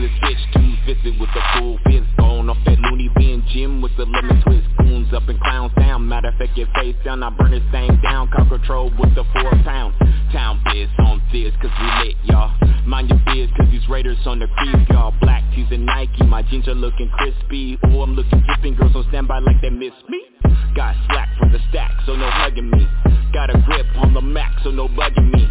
to the switch, two fisted with the full fist Going off that loony bin gym with the lemon twist Goons up and clowns down, matter of fact, your face down I burn this thing down, car control with the four pound. Town biz on this, cause we lit, y'all. Mind your biz, cause these raiders on the creep, y'all. Black tees and Nike, my jeans are looking crispy. Oh, I'm looking dripping, girls on standby like they miss me. Got slack the stack, so no hugging me. Got a grip on the max, so no bugging me.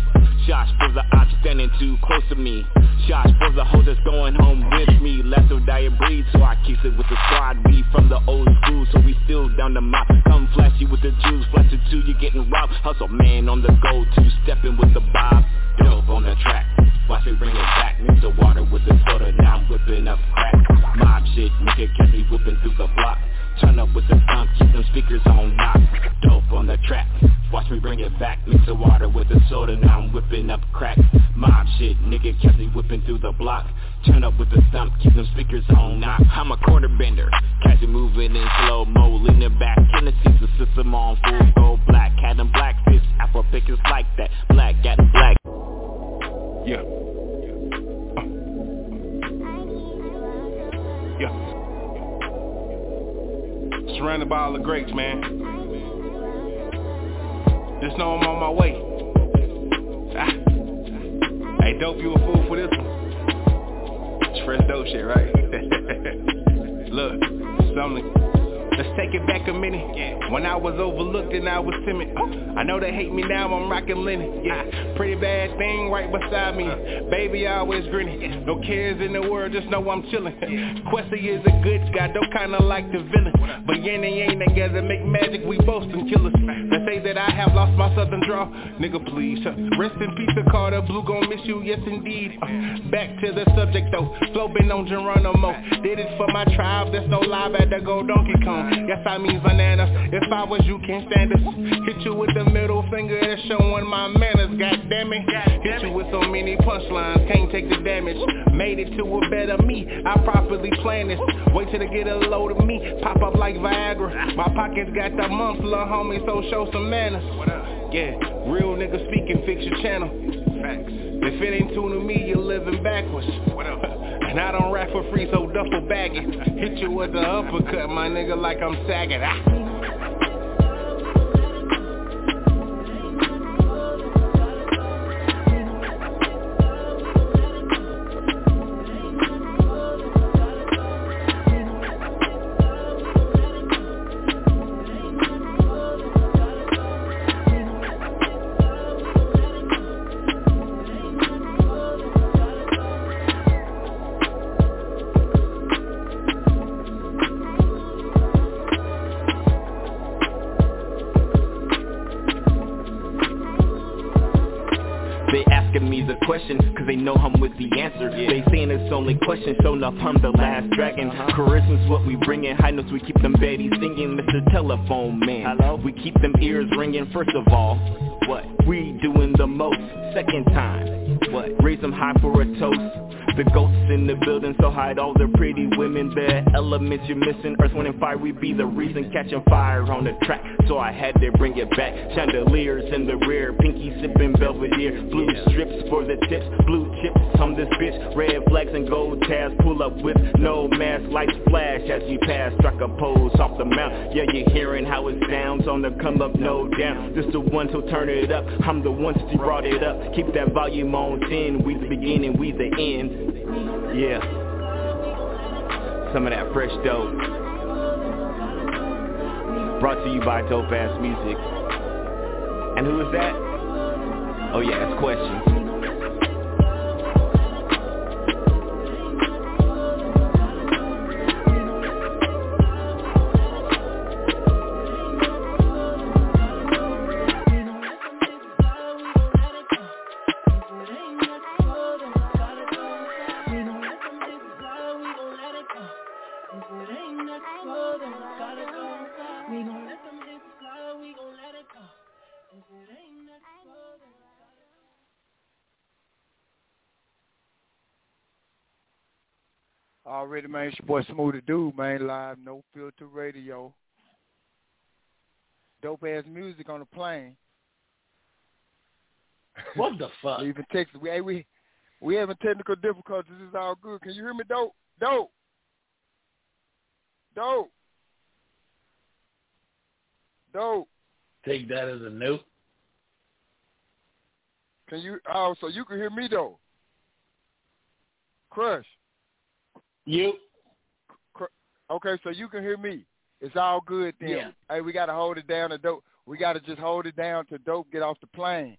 Shots for the ops standing too close to me. Shots for the hoes that's going home with me. Less of diet breed, so I keep it with the squad. We from the old school, so we still down the mop. Come flashy with the juice, flash it too, you're getting robbed. Hustle man on the go, two stepping with the bob. Dope on the track, watch me bring it back. Mix the water with the soda, now I'm whipping up crack. Mob shit, nigga catch me whipping through the block Turn up with the thump, keep them speakers on knock Dope on the track, watch me bring it back. Mix the water with the soda, now I'm whipping up crack. Mob shit, nigga catch me whipping through the block. Turn up with the thump, keep them speakers on knock. I'm a corner bender, catch it moving in slow-mo Leaning back. In the system on full go black. Had them black fists, afro pickers like that. Black, got them black. Yeah Surrounded by all the greats, man. Just know I'm on my way. Ah. Hey, dope, you a fool for this one. It's fresh dope shit, right? Look, something. Let's take it back a minute. Yeah. When I was overlooked and I was timid. Uh, I know they hate me now, I'm rocking linen. Yeah. Pretty bad thing right beside me. Baby always grinning. No cares in the world, just know I'm chillin'. Questy is a good guy, don't kinda like the villain. But Yanny ain't together, make magic, we both some killers. They say that I have lost my southern draw. Nigga, please. Uh, rest in peace, the Carter Blue gon' miss you, yes indeed. Uh, back to the subject though. Flow on Geronimo. Did it for my tribe, there's no lie, better go Donkey Kong. Yes, I mean bananas. If I was you, can't stand us. Hit you with the middle finger, that's showing my manners. God damn it. Hit you with so many punchlines, can't take the damage. Made it to a better me. I properly planned this. Wait till they get a load of me. Pop up like Viagra. My pockets got the little homie, so show some manners. Yeah, real nigga speaking, fix your channel. Facts. If it ain't tuning me, you're living backwards. What up? And I don't rap for free, so duffel bag it. Hit you with the uppercut, my nigga, like I'm sagging. Ah. We keep them baddies singing Mr. Telephone Man, Hello? we keep them ears ringing First of all, what? We doing the most, second time What? Raise them high for a toast the ghosts in the building, so hide all their pretty women there Elements you're missing, earth, wind, and fire We be the reason. Catching fire on the track So I had to bring it back. Chandeliers in the rear, pinky sipping Belvedere. Blue strips for the tips, blue chips I'm this bitch, red flags and gold tabs Pull up with no mask, lights flash As you pass, struck a pose off the mount. Yeah, you're hearing how it sounds on the come up, no down This the one, so turn it up I'm the one you brought it up. Keep that volume on 10 We the beginning, we the end. Yeah. Some of that fresh dope. Brought to you by Dope Ass Music. And who is that? Oh yeah, it's Questions. Already, man, it's your boy Smoothie Dude, man, live, no filter radio. Dope ass music on the plane. What the fuck? Leaving Texas. We, hey, we We having technical difficulties. It's all good. Can you hear me, dope? Dope. Dope. Dope. Take that as a note. Can you? Oh, so you can hear me though. Crush. You. Okay, so you can hear me. It's all good then. Yeah. Hey, we gotta hold it down to dope. We gotta just hold it down to dope. Get off the plane.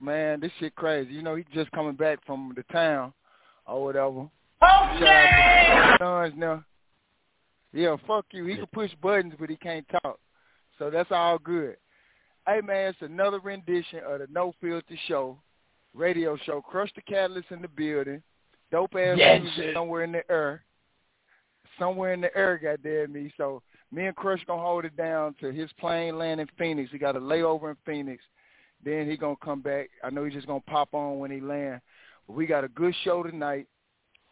Man, this shit crazy. You know, he just coming back from the town or whatever. Okay. Sons now. Yeah, fuck you. He can push buttons, but he can't talk. So that's all good. Hey man, it's another rendition of the No Filter Show, radio show. Crush the Catalyst in the building. Dope ass Yes, music somewhere in the air. Somewhere in the air, goddamn me. So me and Crush gonna hold it down to his plane land in Phoenix. He got a layover in Phoenix. Then he gonna come back. I know he's just gonna pop on when he land. But we got a good show tonight.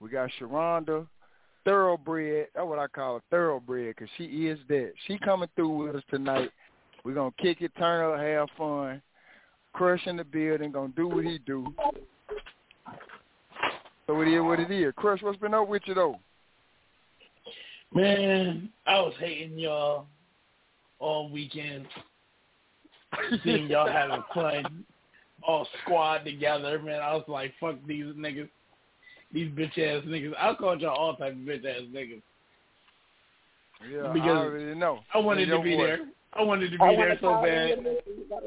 We got Sharonda, thoroughbred. That's what I call her, thoroughbred, because she is that. She coming through with us tonight. We're gonna kick it, turn up, have fun. Crush in the building, gonna do what he do. So it is what it is. Crush, what's been up with you though? Man, I was hating y'all all weekend. Seeing y'all having fun, all squad together, man. I was like, fuck these niggas, these bitch ass niggas. I called y'all all type of bitch ass niggas. Yeah, I Because already know. I wanted to be boy. there. I wanted to be I there so bad. you. You got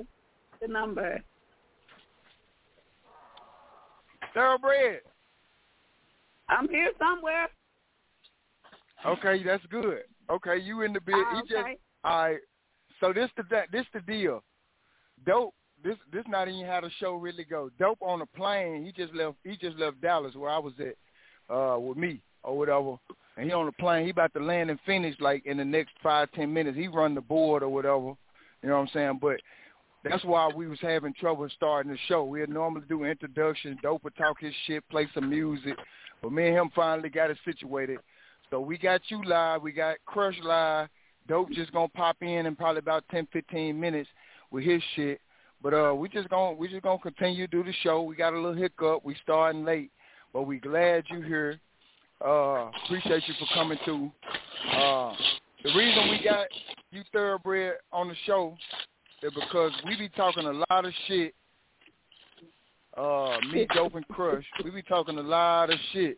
The number. Thoroughbred. I'm here somewhere. Okay, that's good. Okay, you in the bid. Ah, he just all right. So this the that this the deal. Dope. This this not even how the show really go. Dope on a plane. He just left. He just left Dallas where I was at uh with me or whatever. And he on the plane. He about to land in Phoenix like in the next five ten minutes. He run the board or whatever. You know what I'm saying? But that's why we was having trouble starting the show. We'd normally do introductions. Dope would talk his shit, play some music. But me and him finally got it situated. So we got you live. We got Crush live. Dope just gonna pop in in probably about ten, fifteen minutes with his shit. But uh, we just gonna we just gonna continue to do the show. We got a little hiccup. We starting late, but we glad you here. Uh, appreciate you for coming through. Uh, the reason we got you thoroughbred on the show is because we be talking a lot of shit. Uh, me, dope, and Crush. We be talking a lot of shit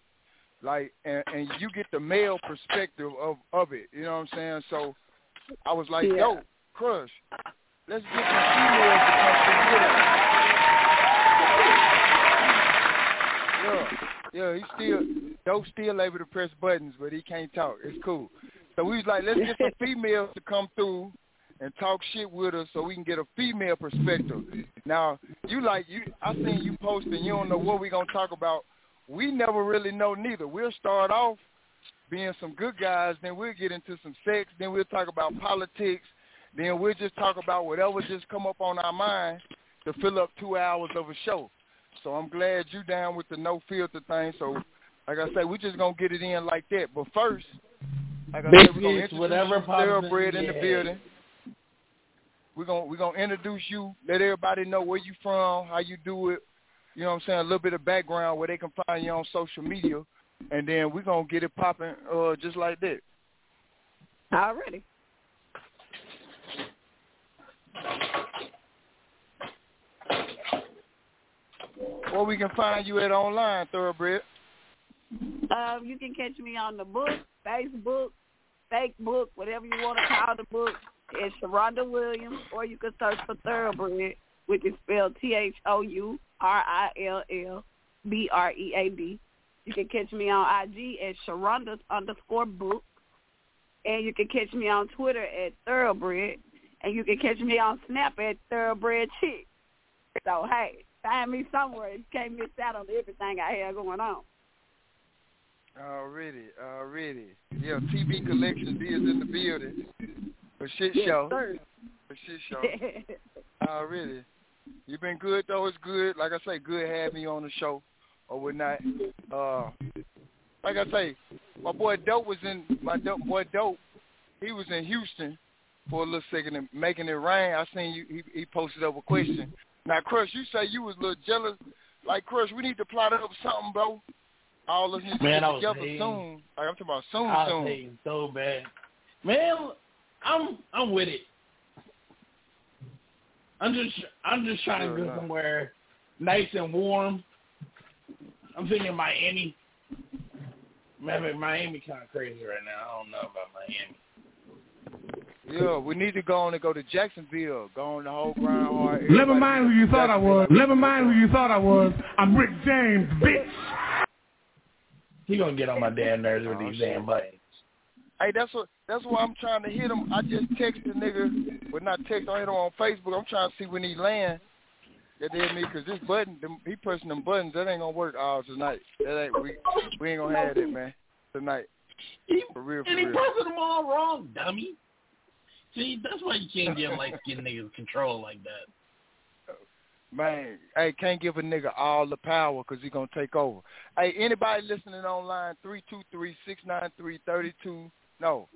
like and, and you get the male perspective of of it you know what i'm saying so i was like Yeah. yo crush let's get some females to come through yeah yeah he still dope still able to press buttons but he can't talk it's cool so we was like let's get some females to come through and talk shit with us so we can get a female perspective now you like you i seen you posting you don't know what we gonna talk about we never really know neither. We'll start off being some good guys, then we'll get into some sex, then we'll talk about politics, then we'll just talk about whatever just come up on our mind to fill up two hours of a show. So I'm glad you down with the no filter thing. So like I say, we just gonna get it in like that. But first, like I said, we're gonna introduce whatever you, pops in in the building. We're gonna we're gonna introduce you, let everybody know where you from, how you do it, you know what I'm saying, a little bit of background where they can find you on social media, and then we're going to get it popping uh, just like that. All Already. Where we can find you at online, Thoroughbred. Um, you can catch me on the book, Facebook, fake book, whatever you want to call the book. It's Sharonda Williams, or you can search for Thoroughbred, which is spelled T H O U R I L L B R E A D. You can catch me on IG at Sharonda's underscore book, and you can catch me on Twitter at Thoroughbred, and you can catch me on Snap at Thoroughbred Chick. So hey, find me somewhere. You can't miss out on everything I have going on. Already, already. Yeah, TB Collections is in the building. For shit Yes, show. sir. For shit show. Already. You been good though. It's good. Like I say, good having you on the show or whatnot. Uh, like I say, my boy Dope was in my dope boy Dope. He was in Houston for a little second and making it rain. I seen you. He, he posted up a question. Now, Crush, you say you was a little jealous like Crush, we need to plot up something, bro. All of us need to Man, I get was together hating. soon. Like I'm talking about soon, I was soon. hating so bad. Man, I'm I'm with it. I'm just I'm just trying to go enough. somewhere nice and warm. I'm thinking Miami. Man, Miami kind of crazy right now. I don't know about Miami. Yeah, we need to go on and go to Jacksonville. Go on the whole ground hard. Never mind who you thought I was. Never mind who you thought I was. I'm Rick James, bitch. He gonna get on my damn nerves with Oh, these shit. damn buttons. Hey, that's what that's why I'm trying to hit him. I just text the nigga, but not text. I hit him on Facebook. I'm trying to see when he land. That did me because this button, them, he pressing them buttons. That ain't gonna work all tonight. That ain't we we ain't gonna have it, man. Tonight, He, for real, for and he real. pressing them all wrong, dummy. See, that's why you can't give like skinned niggas control like that. Man, hey, can't give a nigga all the power because he gonna take over. Hey, anybody listening online, three two three six nine three thirty two. No,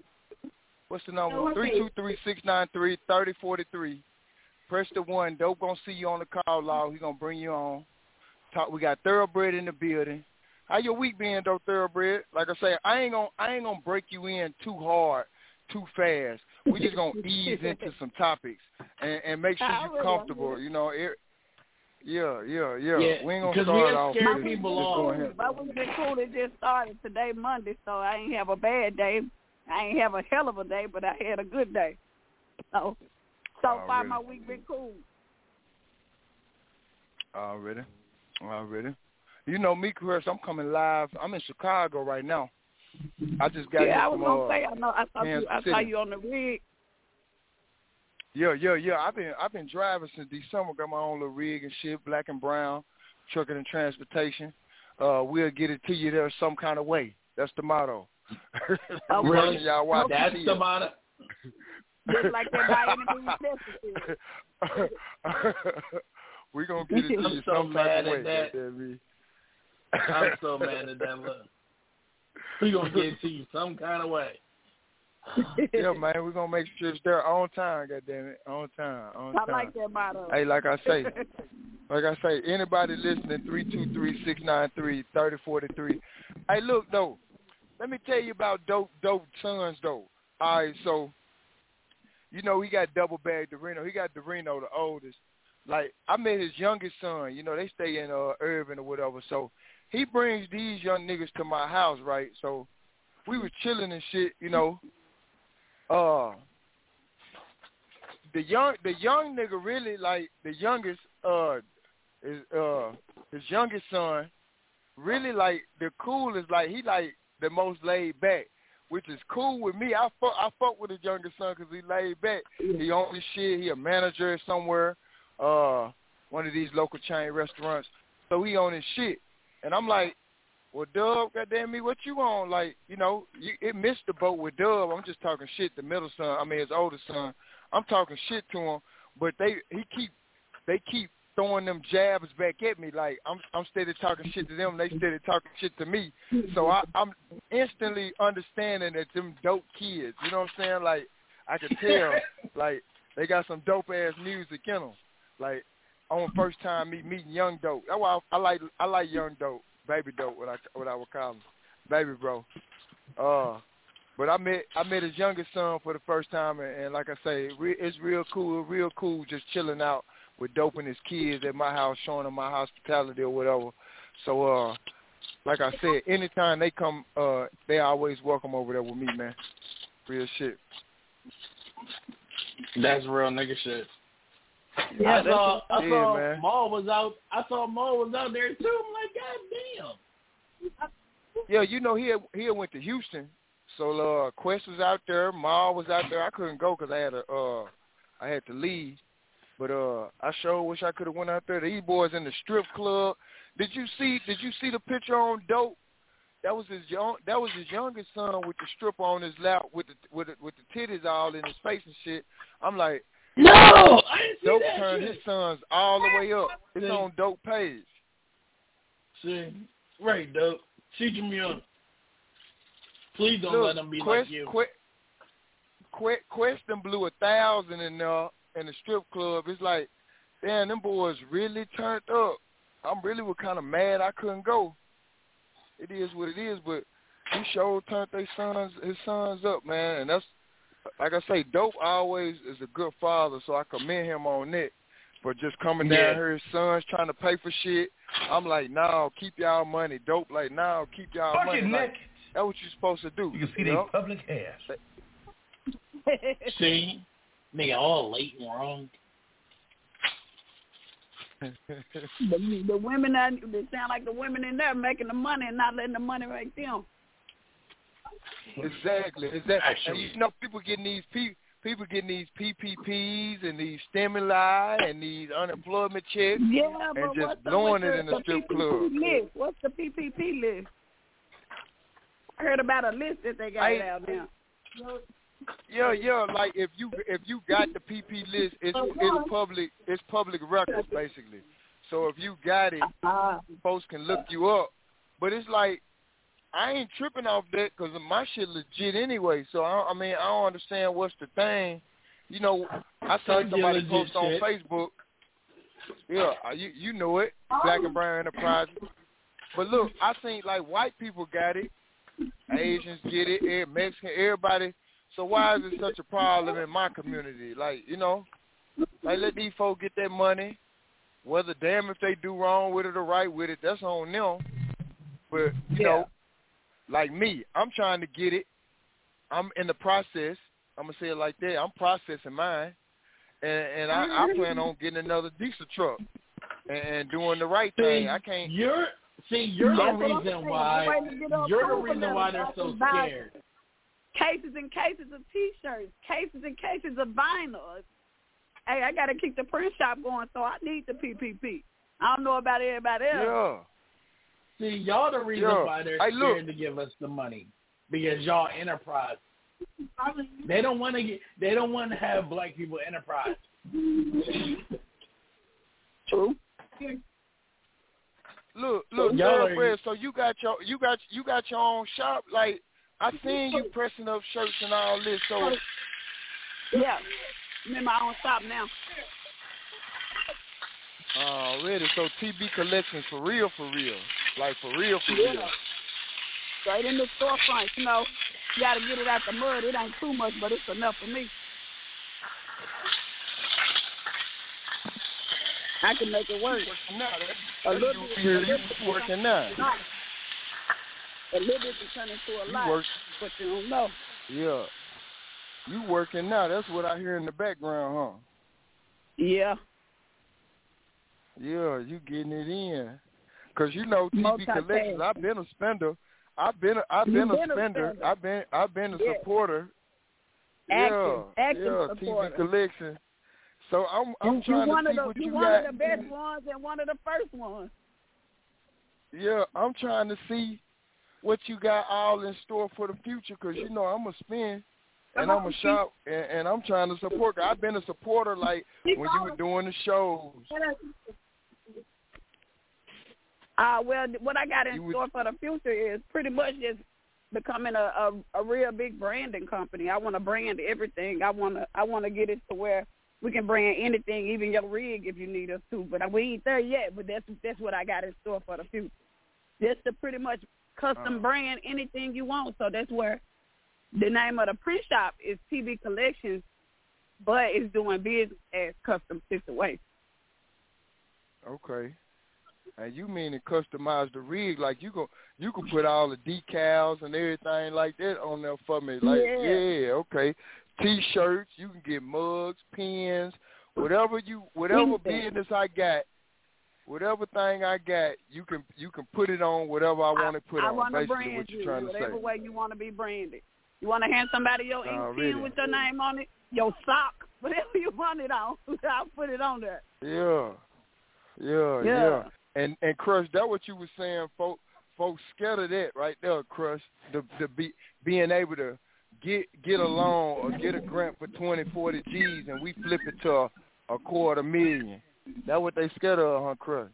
what's the number? Three two three six nine three thirty forty three. Press the one. Dope gonna see you on the call log. He gonna bring you on. Talk. We got thoroughbred in the building. How your week been, though, thoroughbred? Like I say, I ain't gonna I ain't gonna break you in too hard, too fast. We just gonna ease into some topics and, and make sure you're comfortable. You know, it, yeah, yeah, yeah. Yeah, we ain't gonna because start we'll off scare with it. people Just off. go ahead. My week been cool. It just started today, Monday, so I ain't have a bad day. I ain't have a hell of a day, but I had a good day. So, so Oh, far my week been cool. Already, already. You know me, Chris. I'm coming live. I'm in Chicago right now. I just got yeah, I was gonna uh, say I know I saw you I saw you on the rig. Yeah, yeah, yeah. I've been I've been driving since December. Got my own little rig and shit, black and brown, trucking and transportation. Uh, we'll get it to you there some kind of way. That's the motto. Really? Y'all watch That's the the motto. Just like that by any means necessary. we gonna get it to I'm you so some type mad of at way. that. goddamn. I'm so mad at that look. We gonna get it to you some kind of way. yeah, man, we're gonna make sure it's there on time, goddamn it. On time, on time. I like that motto. Hey, like I say, like I say, anybody listening, three two three six nine three thirty forty three. Hey, look though, let me tell you about dope dope sons though. All right, so you know he got double bag Dorino. He got Dorino, the oldest. Like I met his youngest son. You know they stay in uh Irving or whatever. So he brings these young niggas to my house, right? So we were chilling and shit. You know, uh, the young the young nigga really like the youngest uh is uh his youngest son really like the coolest like he like the most laid back which is cool with me. I fuck i fuck with his youngest son because he laid back. He own his shit. He a manager somewhere uh one of these local chain restaurants. So he on his shit. And i'm like well dub goddamn me what you on? Like you know you, it missed the boat with dub. I'm just talking shit the middle son i mean his older son. I'm talking shit to him, but they he keep they keep throwing them jabs back at me like I'm I'm steady talking shit to them, they steady talking shit to me. So I, I'm instantly understanding that them dope kids, you know what I'm saying? Like I could tell, like they got some dope ass music in them. Like on first time me meeting young dope. That's why I, I like I like young dope, baby dope, what I what I would call him, baby bro. Uh, but I met I met his youngest son for the first time, and, and like I say, re, it's real cool, real cool, just chilling out with dope and his kids at my house, showing them my hospitality or whatever. So, uh, like I said, anytime they come, uh, they always welcome over there with me, man. Real shit. That's real nigga shit. Yeah, I saw I Yeah, saw man. Maul was out I saw Maul was out there too. I'm like, God damn. Yeah, you know he had, he had went to Houston, so uh, Quest was out there, Ma was out there. I couldn't go because I had a uh, I had to leave. But uh, I sure wish I could have went out there. The E boys in the strip club. Did you see? Did you see the picture on Dope? That was his young. That was his youngest son with the stripper on his lap, with the with the, with the titties all in his face and shit. I'm like, No, I didn't see Dope that turned shit. his sons all the way up. It's See. on Dope page. See, right, dope. Teach me up. Please don't Look, let them be Quest, like you. Quest, Quest, Quest them blew a thousand in there in the strip club. It's like, damn, them boys really turned up. I'm really was kind of mad I couldn't go. It is what it is, but he sure turned their sons his sons up, man, and that's like I say, dope always is a good father, so I commend him on that. But just coming down Yeah. here, his sons trying to pay for shit. I'm like, no, keep y'all money. Dope, like, no, keep y'all Fuck money. it, Like, Nick. that's what you're supposed to do. You can see know? they public ass. See, nigga, all late and wrong. the, the women that they sound like the women in there making the money and not letting the money make them. Exactly, exactly. And you know, people getting these P, people getting these PPPs and these stimuli and these unemployment checks. Yeah, And but just blowing what's it the, in the strip PPP club. List? What's the PPP list? I heard about a list that they got I- out now. Yeah, yeah. Like if you if you got the PP list, it's it's public it's public records basically. So if you got it, Uh, folks can look you up. But it's like I ain't tripping off that because my shit legit anyway. So I, I mean I don't understand what's the thing. You know, I saw somebody legit post on shit. Facebook. Yeah, uh, you you know it, Black and Brown Enterprises. But look, I think like white people got it, Asians get it, Mexican, everybody. So why is it such a problem in my community? Like you know, like let these folks get their money. Whether damn if they do wrong with it or right with it, that's on them. But you Yeah. know, like me, I'm trying to get it. I'm in the process. I'm gonna say it like that. I'm processing mine, and and I, I plan on getting another diesel truck and, and doing the right See, thing. I can't. You're see, you're the reason why You're waiting to get up you're the reason why they're so scared. Cases and cases of T-shirts, cases and cases of vinyls. Hey, I got to keep the print shop going, so I need the PPP. I don't know about everybody else. Yeah. See, y'all the reason Yeah. why they're Hey, look. scared to give us the money because y'all enterprise. They don't want to get. They don't want to have black people enterprise. True. Look, look, Y'all are- thoroughbred. So you got your you got you got your own shop. Like I seen you pressing up shirts and all this. So Yeah. Remember, I don't stop now. already, so TB collections for real, for real, like for real, for Yeah. real. Right in the storefront, you know. You got to get it out the mud. It ain't too much, but it's enough for me. I can make it work. That's, A little you bit- here, a little you bit- working now. A little bit can turn into a You lot, work, but you don't know. yeah. You working now? That's what I hear in the background, huh? Yeah. Yeah, you getting it in. Cause you know Multitask. collections. I've been a spender. I've been a, I've been, been a a spender. spender. I've been I've been a Yeah. supporter. Active, yeah, active yeah, supporter. TB collection. So I'm I'm you, trying one to of see the what you you one got. of the best ones and one of the first ones. Yeah, I'm trying to see what you got all in store for the future. Cause you know I'm a spin and I'm a shop and, and I'm trying to support. I've been a supporter like when you were doing the shows. Uh, well, what I got in store for the future is pretty much just becoming a, a a real big branding company. I want to brand everything. I want to I want to get it to where we can brand anything, even your rig if you need us to. But we ain't there yet. But that's that's what I got in store for the future. Just to pretty much custom Uh. brand anything you want. So that's where the name of the print shop is TB Collections, but it's doing business as custom situation. Okay. And you mean to customize the rig like you go you can put all the decals and everything like that on there for me. Like Yeah. yeah, okay. T shirts, you can get mugs, pens, whatever you whatever business I got, whatever thing I got, you can you can put it on whatever I want to put I on. want to Basically brand what you're you to whatever say. way you want to be branded. You want to hand somebody your oh, ink Already. pen with your name on it, your sock, whatever you want it on. I'll put it on there. Yeah. Yeah, Yeah. yeah. And and Crush, that what you were saying, folks folks scared of that right there, Crush. The the be being able to get get a loan or get a grant for twenty, forty G's and we flip it to a, a quarter million. That what they scared of, huh, Crush?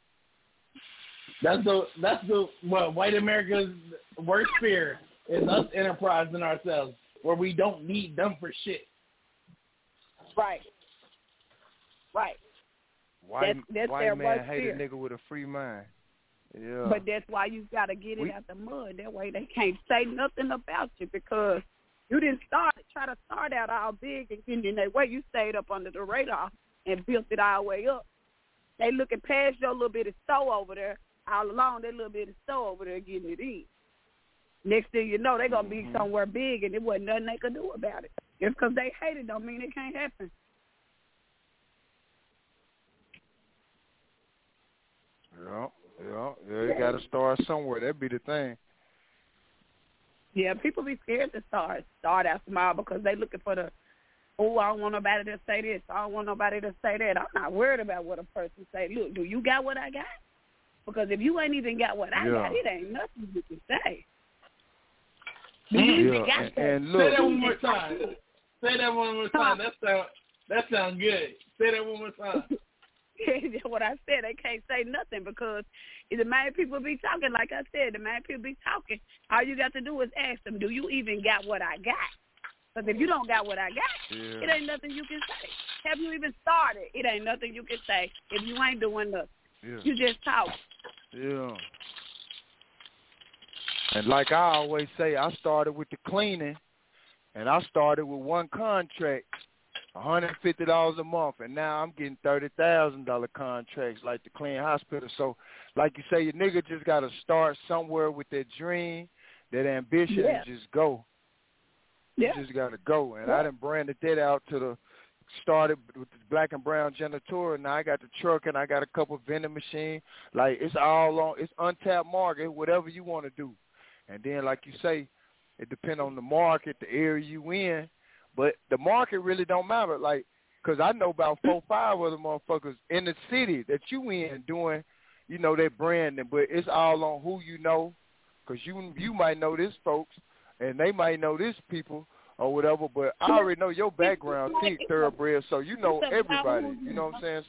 That's the that's the what white America's worst fear is us enterprising ourselves, where we don't need them for shit. Right. Right. White, that's, that's white their man worst hate fear. a nigga with a free mind. Yeah. But that's why you gotta get it We- out the mud. That way they can't say nothing about you because you didn't start try to start out all big and getting in that way. You stayed up under the radar and built it all the way up. They looking past your little bit of store over there all along. That little bit of store over there getting it in. Next thing you know, they gonna be Mhm. somewhere big and it wasn't nothing they could do about it. Just because they hate it don't mean it can't happen. yeah, yeah, yeah. You got to start somewhere. That'd be the thing. Yeah, people be scared to start start out small because they looking for the oh, I don't want nobody to say this, I don't want nobody to say that. I'm not worried about what a person say. Look, do you got what I got? Because if you ain't even got what I Yeah. got, it ain't nothing you can say. Do you Yeah, got and, that? and Say look, that one more time. Say that one more time. That sound that sound good. Say that one more time. That's what I said. They can't say nothing because the man people be talking. Like I said, the man people be talking. All you got to do is ask them, do you even got what I got? Because if you don't got what I got, it ain't nothing you can say. Have you even started? It ain't nothing you can say if you ain't doing nothing. yeah, You just talk. yeah. And like I always say, I started with the cleaning, and I started with one contract, one hundred fifty dollars a month, and now I'm getting thirty thousand dollar contracts like the clean hospital. So, like you say, your nigga just got to start somewhere with that dream, that ambition, Yeah. and just go. Yeah. You just got to go. And Yeah. I done branded that out to the started with the black and brown janitorial. Now I got the truck and I got a couple vending machine. Like it's all on. It's untapped market. Whatever you want to do. And then, like you say, it depend on the market, the area you in. But the market really don't matter. Like, cause I know about four, five other motherfuckers in the city that you in doing, you know, that branding. But it's all on who you know, cause you you might know this folks, and they might know this people or whatever. But I already know your background, T thoroughbred, so you know everybody. you You know what I'm saying?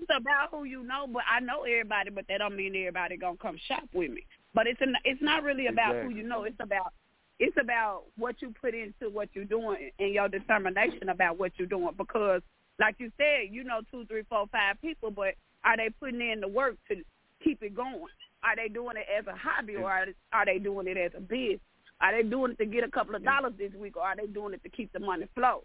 It's about who you know, but I know everybody, but that don't mean everybody gonna come shop with me. But it's an, it's not really about Exactly. who you know. It's about it's about what you put into what you're doing and your determination about what you're doing. Because, like you said, you know two, three, four, five people, but are they putting in the work to keep it going? Are they doing it as a hobby or are, are they doing it as a business? Are they doing it to get a couple of dollars this week, or are they doing it to keep the money flow?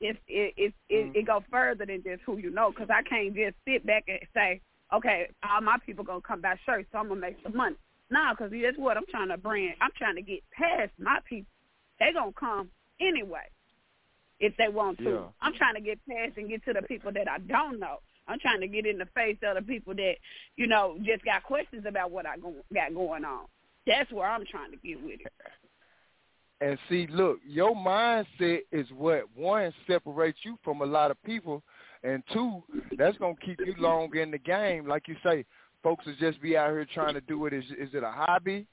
It's it it it, mm. it go further than just who you know. Because I can't just sit back and say, okay, all my people gonna come buy shirts, so I'm gonna make some money. Nah, because that's what I'm trying to bring. I'm trying to get past my people. They gonna come anyway if they want to. Yeah. I'm trying to get past and get to the people that I don't know. I'm trying to get in the face of the people that you know just got questions about what I go, got going on. That's where I'm trying to get with it. And see, look, your mindset is what one separates you from a lot of people, and two, that's gonna keep you long in the game. Like you say, folks will just be out here trying to do it. Is is it a hobby,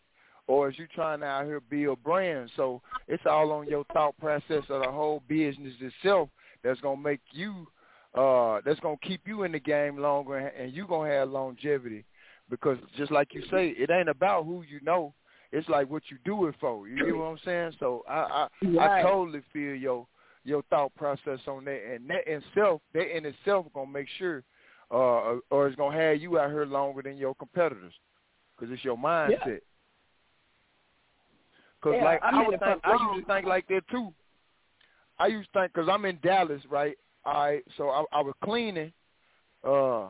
or is you trying to out here build brand? So it's all on your thought process of the whole business itself that's gonna make you, uh, that's gonna keep you in the game longer, and, and you gonna have longevity. Because just like you say, it ain't about who you know it's like what you do it for. You get what I'm saying? So I I, I totally feel your your thought process on that, and that in itself, that in itself gonna make sure, uh, or it's gonna have you out here longer than your competitors, because it's your mindset. Because Yeah, like I would think, I used to think like that too. I used to think because I'm in Dallas, right? I so I, I was cleaning, uh,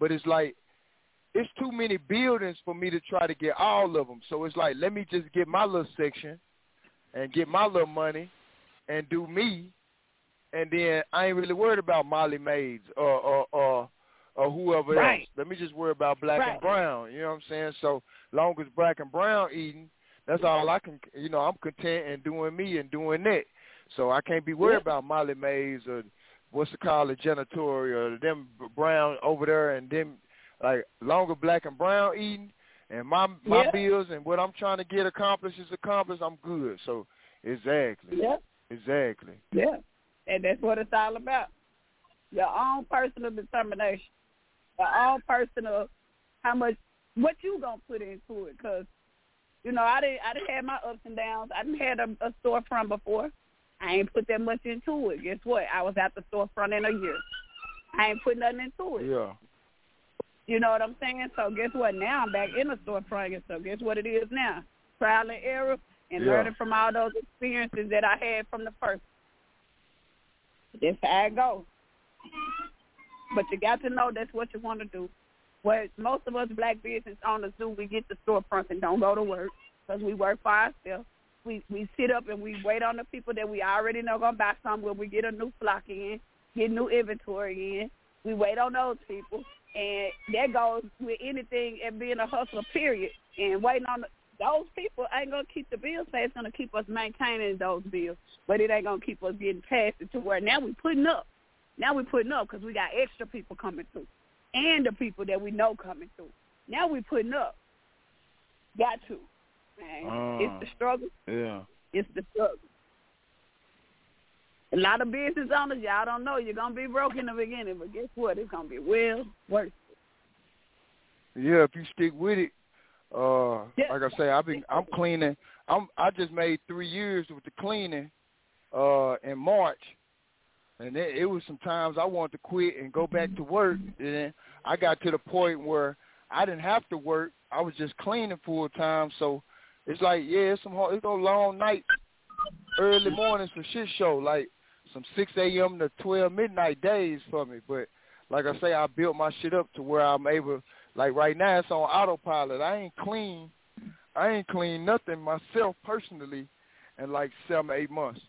but it's like it's too many buildings for me to try to get all of them. So it's like, let me just get my little section and get my little money and do me, and then I ain't really worried about Molly Maids or or or, or whoever Right. else. Let me just worry about black Right. and brown. You know what I'm saying? So long as black and brown eating, that's all I can. You know, I'm content in doing me and doing that. So I can't be worried Yeah. about Molly Maids or what's it called, the janitorial, or them brown over there, and them like longer black and brown eating, and my my Yeah. bills and what I'm trying to get accomplished is accomplished. I'm good. So exactly, Yeah, exactly. yeah, and that's what it's all about. Your own personal determination, your own personal how much what you gonna put into it. Cause you know I didn't I didn't have my ups and downs. I didn't had a, a storefront before. I ain't put that much into it. Guess what? I was at the storefront in a year. I ain't put nothing into it. Yeah, You know what I'm saying? So guess what? Now I'm back in the storefront. So guess what it is now? Trial and error and Yeah. learning from all those experiences that I had from the first. That's how it goes. But you got to know that's what you want to do. What most of us black business owners do, we get the storefronts and don't go to work because we work for ourselves. We we sit up and we wait on the people that we already know gonna buy something. Where we get a new flock in, get new inventory in. We wait on those people, and that goes with anything and being a hustler. Period. And waiting on the, those people ain't gonna keep the bills paid. It's gonna keep us maintaining those bills, but it ain't gonna keep us getting past it to where now we putting up. Now we putting up because we got extra people coming through, and the people that we know coming through. Now we putting up. Got to, man. Uh. it's the struggle. Yeah. It's the struggle. A lot of business owners, y'all don't know you're gonna be broke in the beginning, but guess what? It's gonna be well worth. It. Yeah, if you stick with it, uh, Yeah. like I say, I've been I'm cleaning. I'm I just made three years with the cleaning, uh, in March, and it, it was some times I wanted to quit and go back to work. And then I got to the point where I didn't have to work. I was just cleaning full time. So it's like, yeah, it's some hard, it's those long nights, early mornings for shit show, like some 6 a.m. to 12 midnight days for me. But like I say, I built my shit up to where I'm able. Like right now, it's on autopilot. I ain't clean. I ain't clean nothing myself personally in like seven, eight months.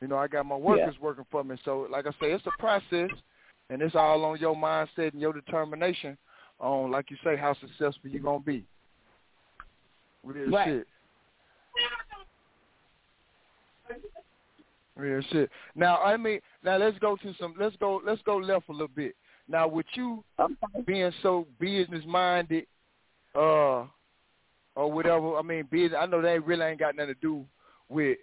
You know, I got my workers working for me. So, like I say, it's a process, and it's all on your mindset and your determination on, like you say, how successful you're gonna be. Real Right. shit. Real shit. Now, I mean, now let's go to some. Let's go. Let's go left a little bit. Now, with you being so business minded, uh, or whatever. I mean, business. I know that really ain't got nothing to do with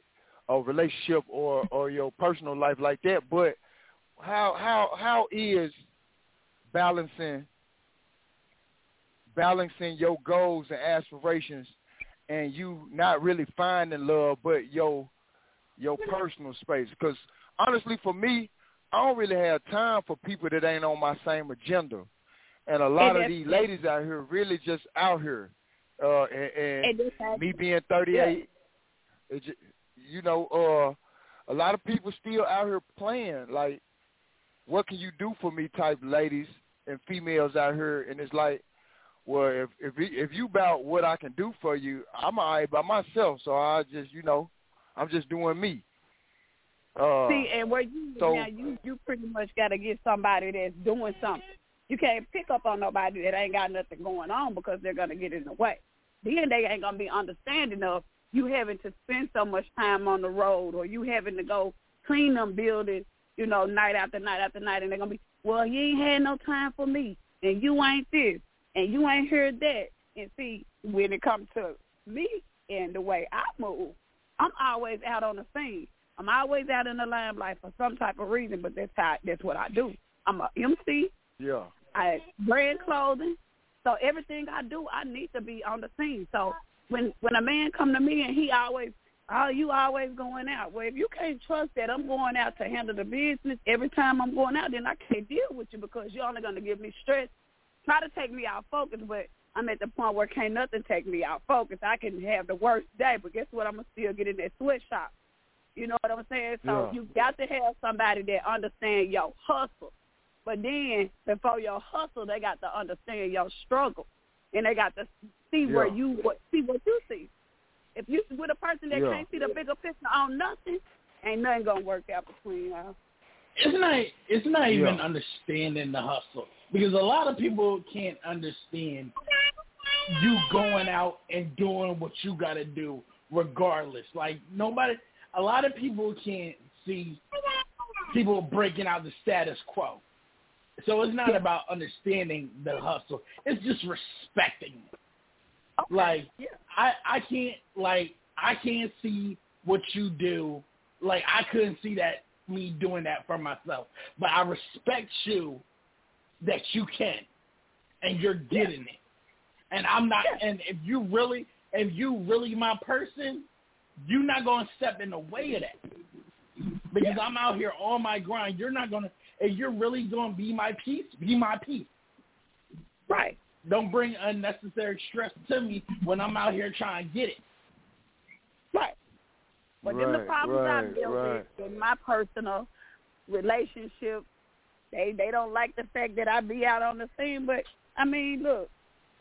a relationship or or your personal life like that. But how how how is balancing balancing your goals and aspirations and you not really finding love but your your personal space. Because honestly for me i don't really have time for people that ain't on my same agenda. And a lot of these ladies out here really just out here uh and, and And me being 38 it ju- you know uh a lot of people still out here playing like what can you do for me type ladies and females out here. And it's like well if if you- if you about what I can do for you I'm all right by myself. So I just you know I'm just doing me uh See, and where you so- now, you you pretty much got to get somebody that's doing something. You can't pick up on nobody that ain't got nothing going on because they're gonna get in the way. Then they ain't gonna be understanding of you having to spend so much time on the road or you having to go clean them buildings, you know, night after night after night, and they're gonna be, well, you ain't had no time for me, and you ain't this, and you ain't heard that. And see, when it comes to me and the way I move, I'm always out on the scene. I'm always out in the limelight for some type of reason, but that's how that's what I do. I'm a MC. yeah I brand clothing. So everything I do, I need to be on the scene. So when when a man come to me and he always, oh, you always going out. Well, if you can't trust that I'm going out to handle the business every time I'm going out, then I can't deal with you because you're only going to give me stress. Try to take me out focus, but I'm at the point where can't nothing take me out focus. I can have the worst day, but guess what? I'm gonna still get in that sweatshop. You know what I'm saying? So Yeah. you got to have somebody that understand your hustle. But then before your hustle, they got to understand your struggle, and they got to see where you what see what you see. If you with a person that Yeah. can't see the bigger picture on nothing, ain't nothing gonna work out between y'all. it's not it's not even understanding the hustle because a lot of people can't understand you going out and doing what you got to do regardless. Like nobody, a lot of people can't see people breaking out the status quo. So it's not about understanding the hustle. It's just respecting it. Like Yeah. I I can't like I can't see what you do. Like I couldn't see that me doing that for myself. But I respect you that you can and you're getting it. And I'm not and if you really if you really my person, you're not gonna step in the way of that. Because I'm out here on my grind. You're not gonna if you're really gonna be my piece, be my piece. Right. Don't bring unnecessary stress to me when I'm out here trying to get it. Right. But then the Right, problems I right, deal right. with in my personal relationship, they they don't like the fact that I be out on the scene. But I mean, look,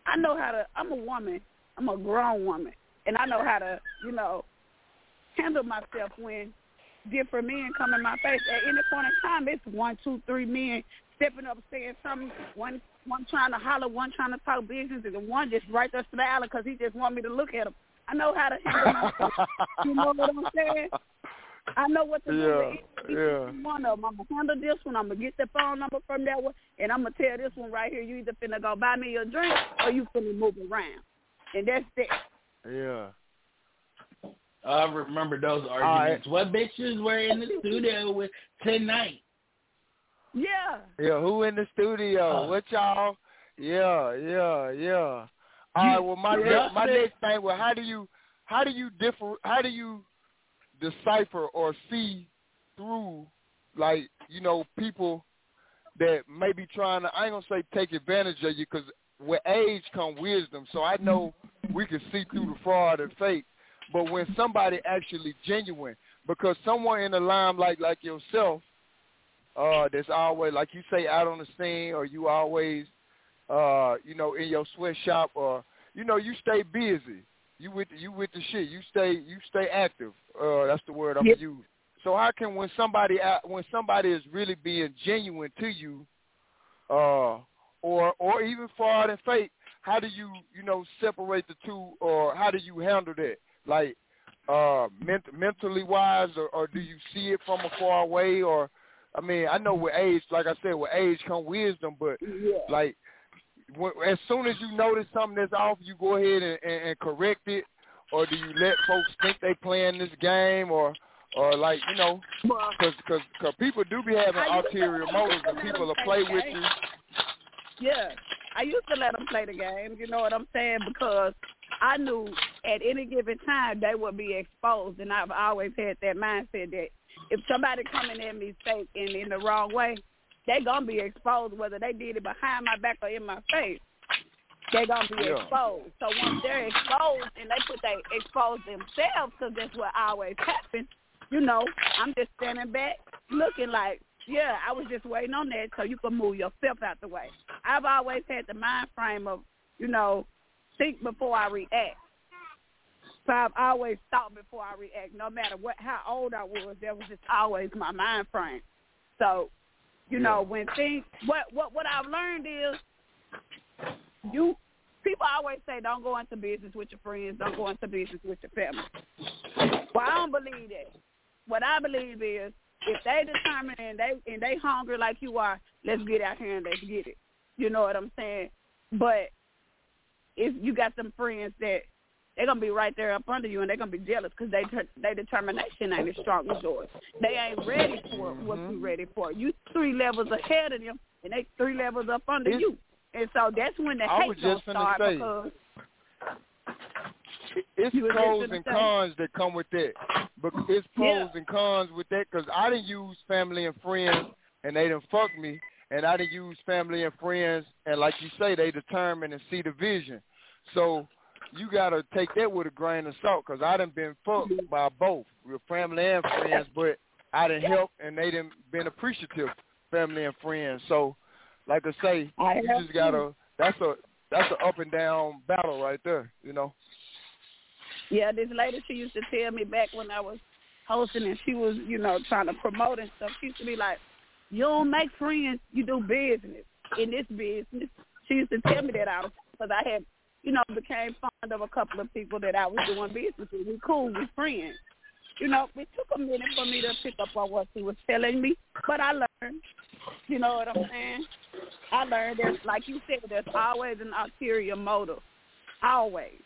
I know how to. I'm a woman. I'm a grown woman, and I know how to, you know, handle myself when different men come in my face. At any point in time, it's one, two, three men stepping up, saying something. One one trying to holler, one trying to talk business, and the one just right there smiling because he just want me to look at him. I know how to handle myself. you know what I'm saying? I know what to do Yeah, with each, each yeah. one of them. I'm gonna handle this one. I'm gonna get the phone number from that one, and I'm gonna tell this one right here. You either finna go buy me a drink or you finna move around, and that's it. Yeah. I remember those arguments. What bitches were in the studio with tonight? Yeah. Yeah, who in the studio? Uh, what y'all? Yeah, yeah, yeah. All right. Well, my yeah, my next thing. Well, how do you how do you differ? How do you decipher or see through like you know people that may be trying to? I ain't gonna say take advantage of you because with age come wisdom. So I know we can see through the fraud and fake. But when somebody actually genuine, because someone in the limelight like yourself uh that's always like you say out on the scene or you always uh you know in your sweatshop or you know you stay busy you with you with the shit. You stay you stay active. Uh that's the word i'm Yep. gonna use. So how can when somebody when somebody is really being genuine to you uh or or even fraud and fake how do you you know separate the two or how do you handle that? Like uh ment- mentally wise or, or do you see it from afar away or I mean, I know with age, like I said, with age come wisdom, but Yeah. like as soon as you notice something that's off, you go ahead and, and, and correct it, or do you let folks think they playing this game, or or like you know, because cause, cause people do be having ulterior motives, and people will play with you. Yeah, I used to let them play the game. You know what I'm saying? Because I knew at any given time they would be exposed, and I've always had that mindset that if somebody coming at me fake and in the wrong way, they gonna be exposed, whether they did it behind my back or in my face. They're gonna be Yeah. exposed. So once they're exposed and they put they expose themselves, because that's what always happens. You know, I'm just standing back looking like, yeah, I was just waiting on that so you can move yourself out the way. I've always had the mind frame of, you know, think before I react. So I've always thought before I react, no matter what how old I was, that was just always my mind frame. So, you know, when things what what what I've learned is you people always say don't go into business with your friends, don't go into business with your family. Well, I don't believe that. What I believe is if they determine and they and they hungry like you are, let's get out here and let's get it. You know what I'm saying? But if you got some friends that they're gonna be right there up under you and they're gonna be jealous because they they determination ain't as strong as yours. They ain't ready for what you mm-hmm. ready for. You three levels ahead of them and they three levels up under It's- you. And so that's when the I hate gonna start say. because It's pros and say. cons that come with that. But it's pros Yeah. and cons with that because I didn't use family and friends and they didn't fuck me, and I didn't use family and friends and like you say, they determine and see the vision. So you gotta take that with a grain of salt because I done been fucked by both, with family and friends, but I didn't help and they didn't been appreciative, family and friends. So, like I say, I you just gotta. That's a that's a up and down battle right there. You know. Yeah, this lady she used to tell me back when I was hosting and she was, you know, trying to promote and stuff. She used to be like, "You don't make friends, you do business in this business." She used to tell me that out because I had, you know, became fond of a couple of people that I was doing business with. We cool, we friends. You know, it took a minute for me to pick up on what she was telling me, but I learned. You know what I'm saying? I learned there's, like you said, there's always an ulterior motive. Always.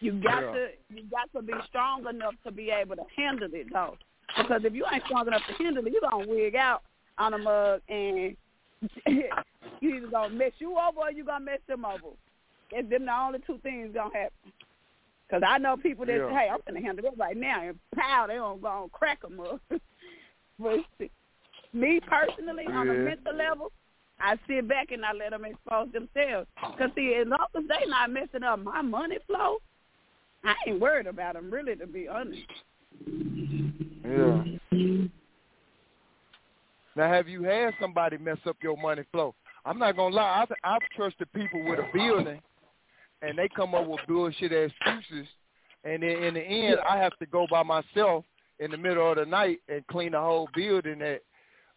You got Yeah. to you got to be strong enough to be able to handle it though. Because if you ain't strong enough to handle it, you're gonna wig out on a mug and you either gonna mess you over or you gonna mess them over. It's them the only two things gonna happen. Cause I know people that Yeah. say, "Hey, I'm gonna handle it right now," and pow, they don't go and crack them up. but me personally, on a mental level, I sit back and I let them expose themselves. Cause see, as long as they not messing up my money flow, I ain't worried about them. Really, to be honest. Yeah. Now, have you had somebody mess up your money flow? I'm not gonna lie. I've, I've trusted people with a building, and they come up with bullshit excuses, and then in the end, I have to go by myself in the middle of the night and clean the whole building that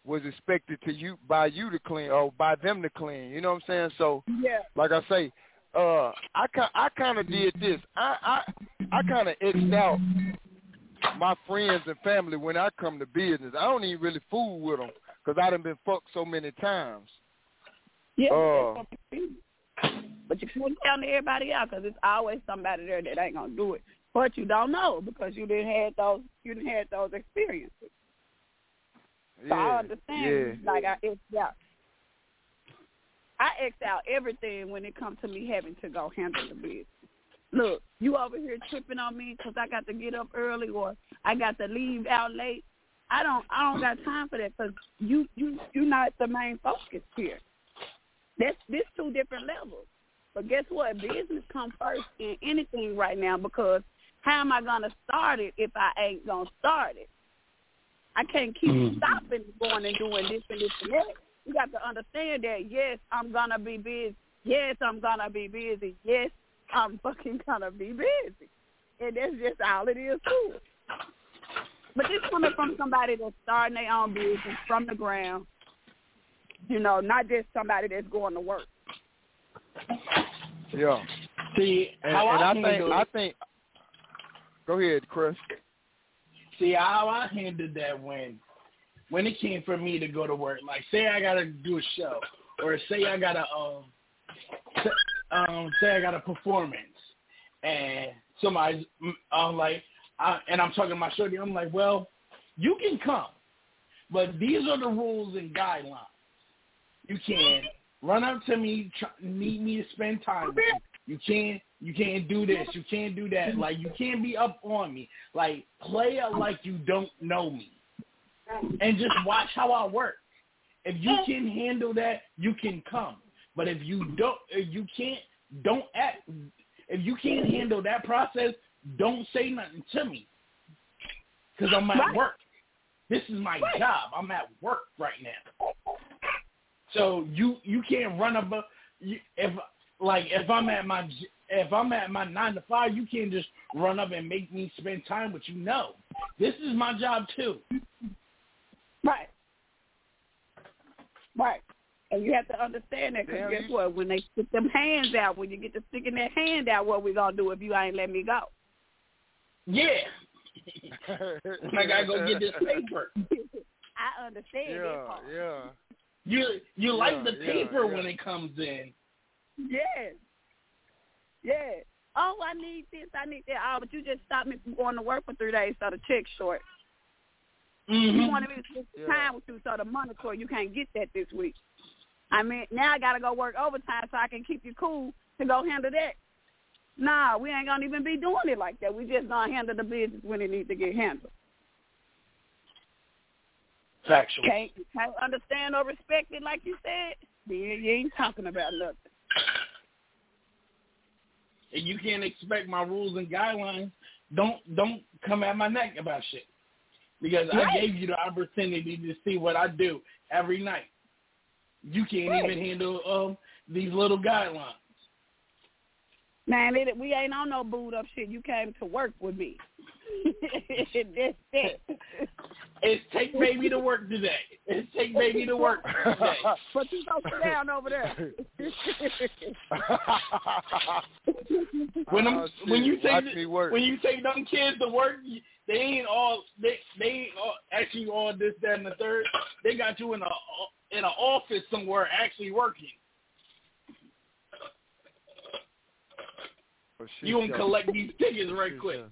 was expected to you by you to clean or by them to clean. You know what I'm saying? So, Yeah. like I say, uh, I I kind of did this. I I I kind of xed out my friends and family when I come to business. I don't even really fool with them because I done been fucked so many times. Yeah. Uh, that's what it is. but you can't tell everybody out because it's always somebody there that ain't gonna do it. But you don't know because you didn't had those you didn't had those experiences. So I understand. yeah. Like I X out. I X out everything when it comes to me having to go handle the business. Look, you over here tripping on me because I got to get up early or I got to leave out late. I don't. I don't got time for that because you you you're not the main focus here. That's this two different levels. But guess what? Business comes first in anything right now because how am I gonna start it if I ain't gonna start it? I can't keep Mhm. stopping going and doing this and this and that. You got to understand that yes, I'm gonna be busy. Yes, I'm gonna be busy. Yes, I'm fucking gonna be busy. And that's just all it is too. But this coming from somebody that's starting their own business from the ground, you know, not just somebody that's going to work. Yeah. See And, how and I, I think handle I think. Go ahead, Chris. See how I handled that when when it came for me to go to work. Like say I gotta do a show, or say I gotta um say, um say I got a performance, and somebody's um like, I, and I'm talking to my shorty. I'm like, well, you can come, but these are the rules and guidelines. You can run up to me, try, need me to spend time with you. You can't you can't do this, you can't do that. Like you can't be up on me. Like play it like you don't know me. And just watch how I work. If you can handle that, you can come. But if you don't if you can't don't act if you can't handle that process, don't say nothing to me. Cuz I'm at Right. work. This is my Right. job. I'm at work right now. So you you can't run up a you, if like if I'm at my if I'm at my nine to five, you can't just run up and make me spend time with you. No, this is my job too. Right. Right. And you have to understand that because guess what? When they stick them hands out, when you get to sticking that hand out, what we gonna do if you ain't let me go? Yeah, I gotta go get this paper. I understand that Yeah, part. yeah. You you like the yeah, paper yeah. when it comes in. Yes. Yes. Oh, I need this, I need that. Oh, but you just stopped me from going to work for three days, so the check's short. You Mhm. wanted me to spend Yeah. time with you, so the money short. You can't get that this week. I mean, now I gotta go work overtime so I can keep you cool to go handle that. Nah, we ain't gonna even be doing it like that. We just gonna handle the business when it needs to get handled. Factual. Can't can't understand or respect it like you said. Then you ain't talking about nothing. And you can't expect my rules and guidelines. Don't don't come at my neck about shit. Because I gave you the opportunity to see what I do every night. You can't Right. even handle um these little guidelines. Man, it, we ain't on no booed up shit. You came to work with me. That's it. It's take baby to work today. It's take baby to work today. But you go sit down over there. When them, Oh, when you shit. take the- work. when you take them kids to work, they ain't all they they ain't all, actually all this that and the third. They got you in a in an office somewhere actually working. For shit You gonna collect these tickets For right quick. show.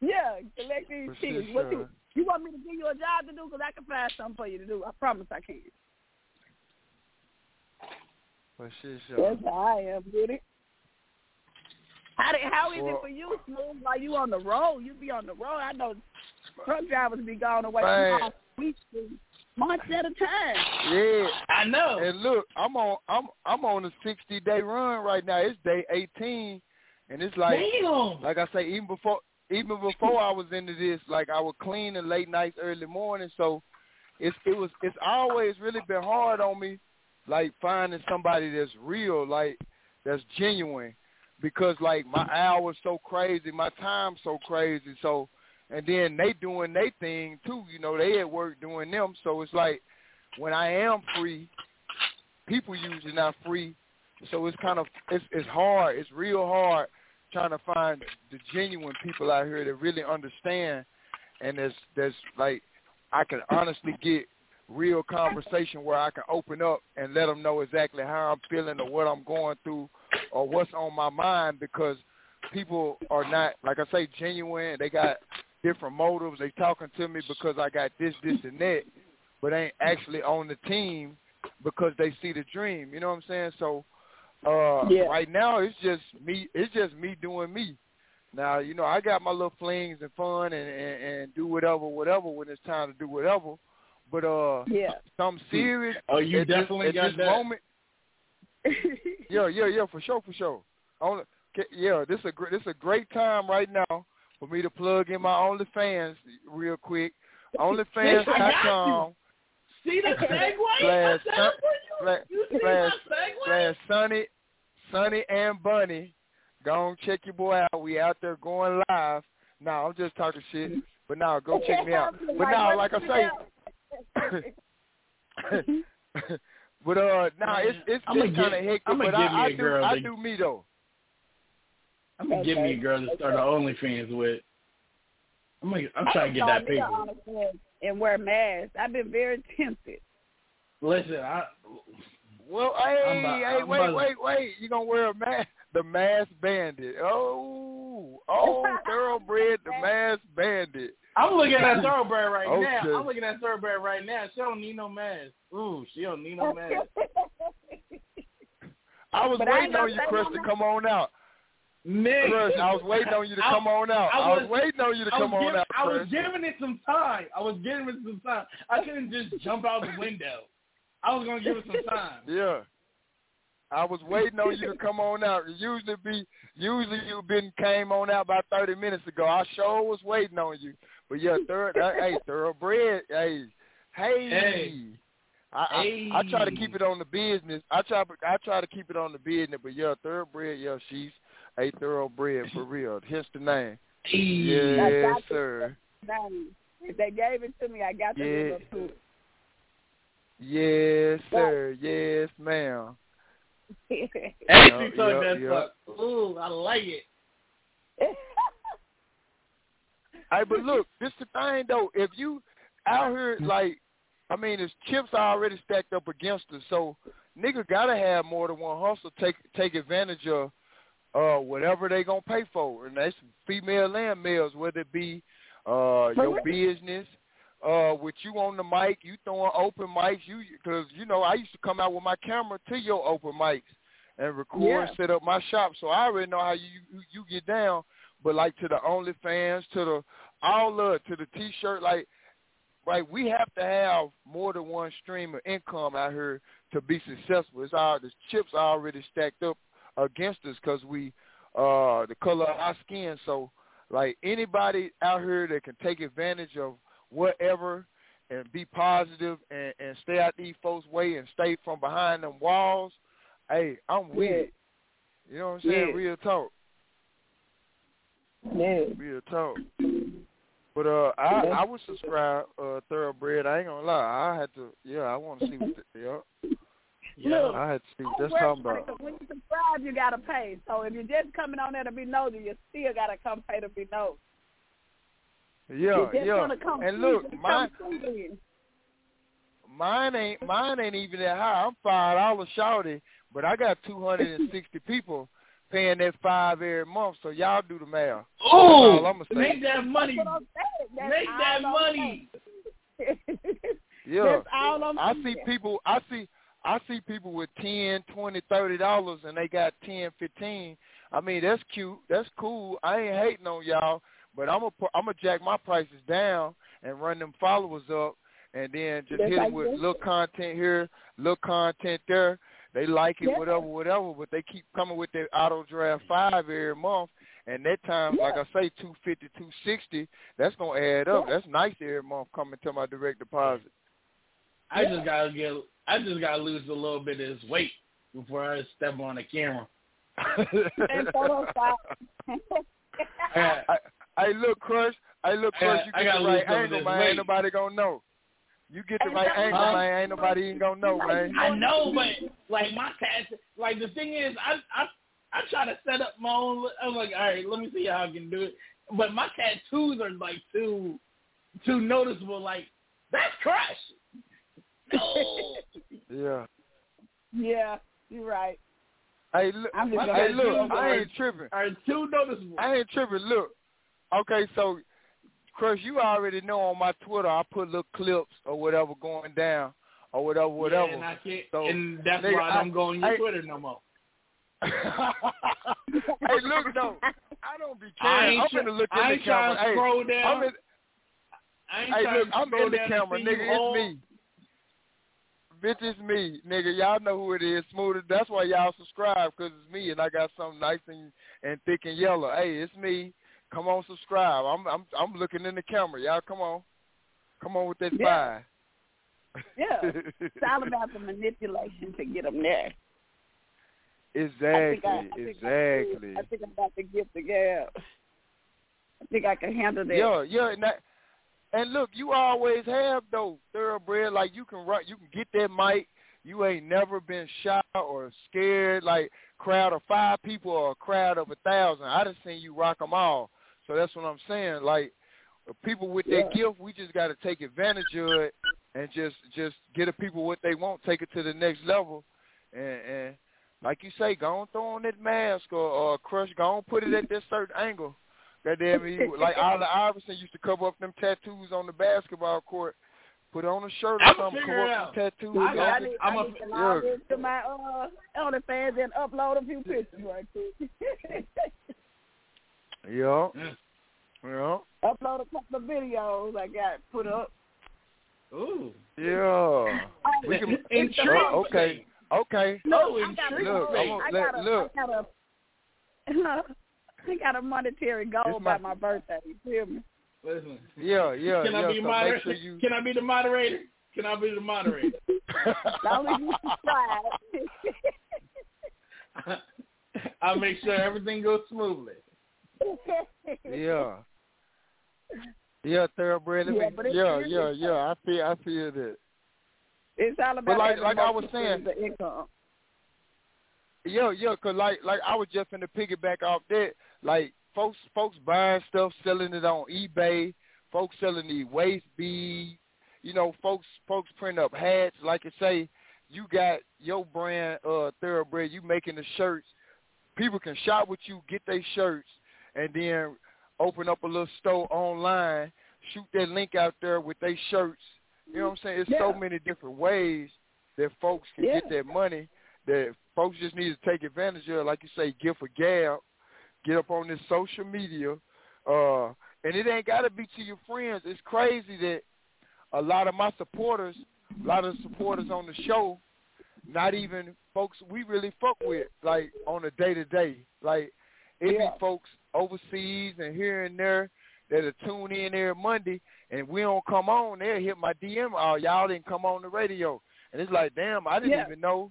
yeah, collect these tickets. shit What you, show. You want me to give you a job to do? Because I can find something for you to do. I promise I can. For shit show. That's how I am with it. How, did, how is Well- it for you, Smooth? While you on the road, you be on the road. I know truck drivers be going away Man. from home weeks. months at a time. Yeah, I know. and look, I'm on I'm I'm on a 60 day run right now. It's day 18, and it's like Damn. like I say, even before even before I was into this, like I would clean in late nights, early morning. So it's it was it's always really been hard on me, like finding somebody that's real, like that's genuine, because like my hours so crazy, my time so crazy. So and then they doing their thing too. You know, they at work doing them. So it's like when I am free, people usually not free. So it's kind of it's it's hard. It's real hard trying to find the genuine people out here that really understand and there's there's like I can honestly get real conversation where I can open up and let them know exactly how I'm feeling or what I'm going through or what's on my mind because people are not like I say genuine. They got different motives. They talking to me because I got this, this, and that, but ain't actually on the team because they see the dream. You know what I'm saying? So uh Yeah. right now it's just me it's just me doing me. Now, you know, I got my little flings and fun and, and, and do whatever, whatever when it's time to do whatever. But uh Yeah. something serious Oh, you at this- definitely at got this that. moment yeah, yeah, yeah, for sure, for sure. Only, ca- yeah, this is a gr- this is a great time right now for me to plug in my OnlyFans real quick. OnlyFans.com See the segue? slash I said Sun- it slash you. You see slash my segue? slash Sunny Sunny and Bunny. Go and check your boy out. We out there going live. No, I'm just talking shit. But now go check me out. But now, like I say, but uh, now it's it's, I'ma it's kind of hectic. I'ma but give me I, I a do girl I do me though. I'm gonna give me a girl to start an OnlyFans with. I'm gonna, I'm trying to get that paper. And wear masks. I've been very tempted. Listen, I Well, hey, I'm about- hey, I'm wait, about- wait, wait! You gonna wear a mask? The mask bandit. Oh, oh, thoroughbred, the mask bandit. I'm looking at Thoroughbred right Oh, now. I'm looking at Thoroughbred right now. She don't need no mask. Ooh, she don't need no mask. I was But waiting gonna on you, say Chris, to come on out. Nick, Chris, I was waiting on you to I- come on out. I I was was- waiting on you to come was, on giving, out, I was giving it some time. I was giving it some time. I couldn't just jump out the window. I was gonna give it some time. Yeah. I was waiting on you to come on out. Usually be usually you been came on out about thirty minutes ago. I sure was waiting on you. But yeah, third uh, hey, thoroughbred, hey. Hey. Hey. I, I Hey. I try to keep it on the business. I try I try to keep it on the business, but yeah, thoroughbred, yeah, she's a thoroughbred for real. Hence the name. Hey. Yes, sir. Dang. If they gave it to me, I got to Yeah. live up to it. Yes, sir. Yes, ma'am. Hey, Yeah, she took yeah, that yeah. fuck. Ooh, I like it. Hey, but look, this the thing though. If you out here like, I mean, there's chips are already stacked up against us, so nigga gotta have more than one hustle. Take take advantage of uh whatever they gonna pay for, and that's female and males, whether it be uh your business. Uh, with you on the mic, you throwing open mics, you because you know I used to come out with my camera to your open mics and record, Yeah. set up my shop, so I already know how you you, you get down. But like to the OnlyFans, to the all of to the T-shirt, like right, we have to have more than one stream of income out here to be successful. It's all the chips are already stacked up against us because we uh the color of our skin. So like anybody out here that can take advantage of whatever and be positive and, and stay out these folks' way and stay from behind them walls, hey, I'm with Yeah. it. You know what I'm saying? Yeah. Real talk. Yeah. Real talk. But uh, I I would subscribe uh thoroughbred. I ain't gonna lie. I had to. Yeah, I want to see what. The, yeah, Look, I had to see what that's talking about it, when you subscribe, you gotta pay. So if you're just coming on there to be nosy, you still gotta come pay to be nosy. Yeah, you just yeah. wanna come And look, mine come through then. mine ain't mine ain't even that high. I'm five dollars shorty, but I got two hundred and sixty people paying that five every month. So y'all do the math. Oh, I'ma say. make that money. That's what I'm saying. That's Make that money. Yeah, That's all I'm I see people. I see. I see people with ten, twenty, thirty dollars, and they got ten, fifteen. I mean, that's cute. That's cool. I ain't hating on y'all, but I'm gonna I'm gonna jack my prices down and run them followers up, and then just Just hit them with little content here, little content there. They like it, Yeah. whatever, whatever, but they keep coming with their auto draft five every month, and that time, like I say, two fifty, two sixty. That's gonna add up. Yeah. That's nice every month coming to my direct deposit. I Yeah. just gotta get. I just gotta lose a little bit of this weight before I step on the camera. And photo stop. Yeah. I, I look crush. I look crush. You I get the right some angle, man. weight. Ain't nobody gonna know. You get the right angle, Huh? man. Ain't nobody even gonna know, man. I know, but like my tats, like the thing is, I I I try to set up my own. I'm like, all right, let me see how I can do it. But my tattoos are like too too noticeable. Like that's crush. No. Yeah. yeah, you're right. Hey, look. I'm just Hey, look. I ain't tripping. are too noticeable. I ain't tripping. Look. Okay, so Chris, you already know on my Twitter I put little clips or whatever going down or whatever, whatever. Yeah, and I can't. So, and that's nigga, why I don't I- go on your I- Twitter no more. hey, look though. I don't be caring. ain't I'm gonna look in ain't the camera. trying to Hey, scroll down. I'm in, ain't hey, look, I'm in the camera, nigga. all. It's me. Bitch, it's me, nigga. Y'all know who it is. Smoother. That's why y'all subscribe, cause it's me, and I got something nice and and thick and yellow. Hey, it's me. Come on, subscribe. I'm I'm I'm looking in the camera. Y'all, come on, come on with that Yeah. five. Yeah. It's all about the manipulation to get them there. exactly, I I, I exactly. I, think I'm about to get the gap. I think I can handle that. Yeah, yeah, and that, and look, you always have though thoroughbred. Like you can run, you can get that mic. You ain't never been shy or scared. Like crowd of five people or a crowd of a thousand. I done seen you rock them all. So that's what I'm saying. Like people with that Yeah. gift, we just got to take advantage of it and just just get the people what they want, take it to the next level, and and like you say, go on throw on that mask or, or crush, go on put it at this certain angle. Goddamn it, he- like Allen Iverson used to cover up them tattoos on the basketball court. Put on a shirt or I'ma something, figure cover up out. tattoos. I, on I, it. need, I'm I a- need to log yeah. into my uh OnlyFans and upload a few pictures right quick. Yeah, yeah, upload a couple of videos I got put up. Ooh. yeah. Oh, we can, Intrigued. oh, okay, okay. No, oh, I got a. Look. I'm gonna- I let- got a, look. I got a, I got a monetary goal This my- by my birthday. You feel me? Listen. Yeah, yeah, Can yeah. I be so moderator? sure you. Can I be the moderator? Can I be the moderator? Long as you subscribe. I'll make sure everything goes smoothly. Yeah. Yeah, thoroughbred. Yeah, yeah, yeah, yeah. I feel, I feel that. It's all about like- like I was saying- of income. Yeah, yeah, cause like like I was just in the piggyback off that. Like folks folks buying stuff, selling it on eBay. Folks selling the waist beads. You know, folks folks print up hats. Like I say, you got your brand uh thoroughbred. You making the shirts. People can shop with you, get their shirts, and then open up a little store online. Shoot that link out there with their shirts. You know what I'm saying? It's so many different ways that folks can Yeah. get that money that folks just need to take advantage of, like you say, give a gab, get up on this social media, uh, and it ain't got to be to your friends. It's crazy that a lot of my supporters, a lot of supporters on the show, not even folks we really fuck with, like on a day to day. Like it Yeah. be folks overseas and here and there that'll tune in every Monday, and we don't come on. They'll hit my DM. Oh, y'all didn't come on the radio, and it's like, damn, I didn't Yeah. even know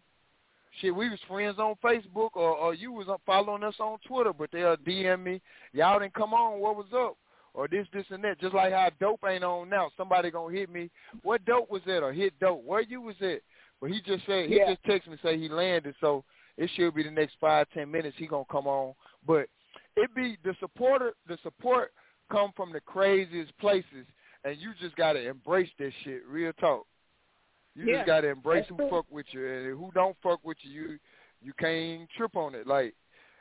shit, we was friends on Facebook or, or you was following us on Twitter, but they'll DM me, y'all didn't come on, what was up? Or this, this, and that. Just like how dope ain't on now. Somebody gonna hit me, what dope was that? Or hit dope, where you was at? But he just said, he Yeah. just texted me say he landed, so it should be the next five, ten minutes he gonna come on. But it be the supporter, the support come from the craziest places, and you just gotta embrace that shit. Real talk. You Yeah, just gotta embrace that's who fuck with you, and who don't fuck with you, you you can't trip on it. Like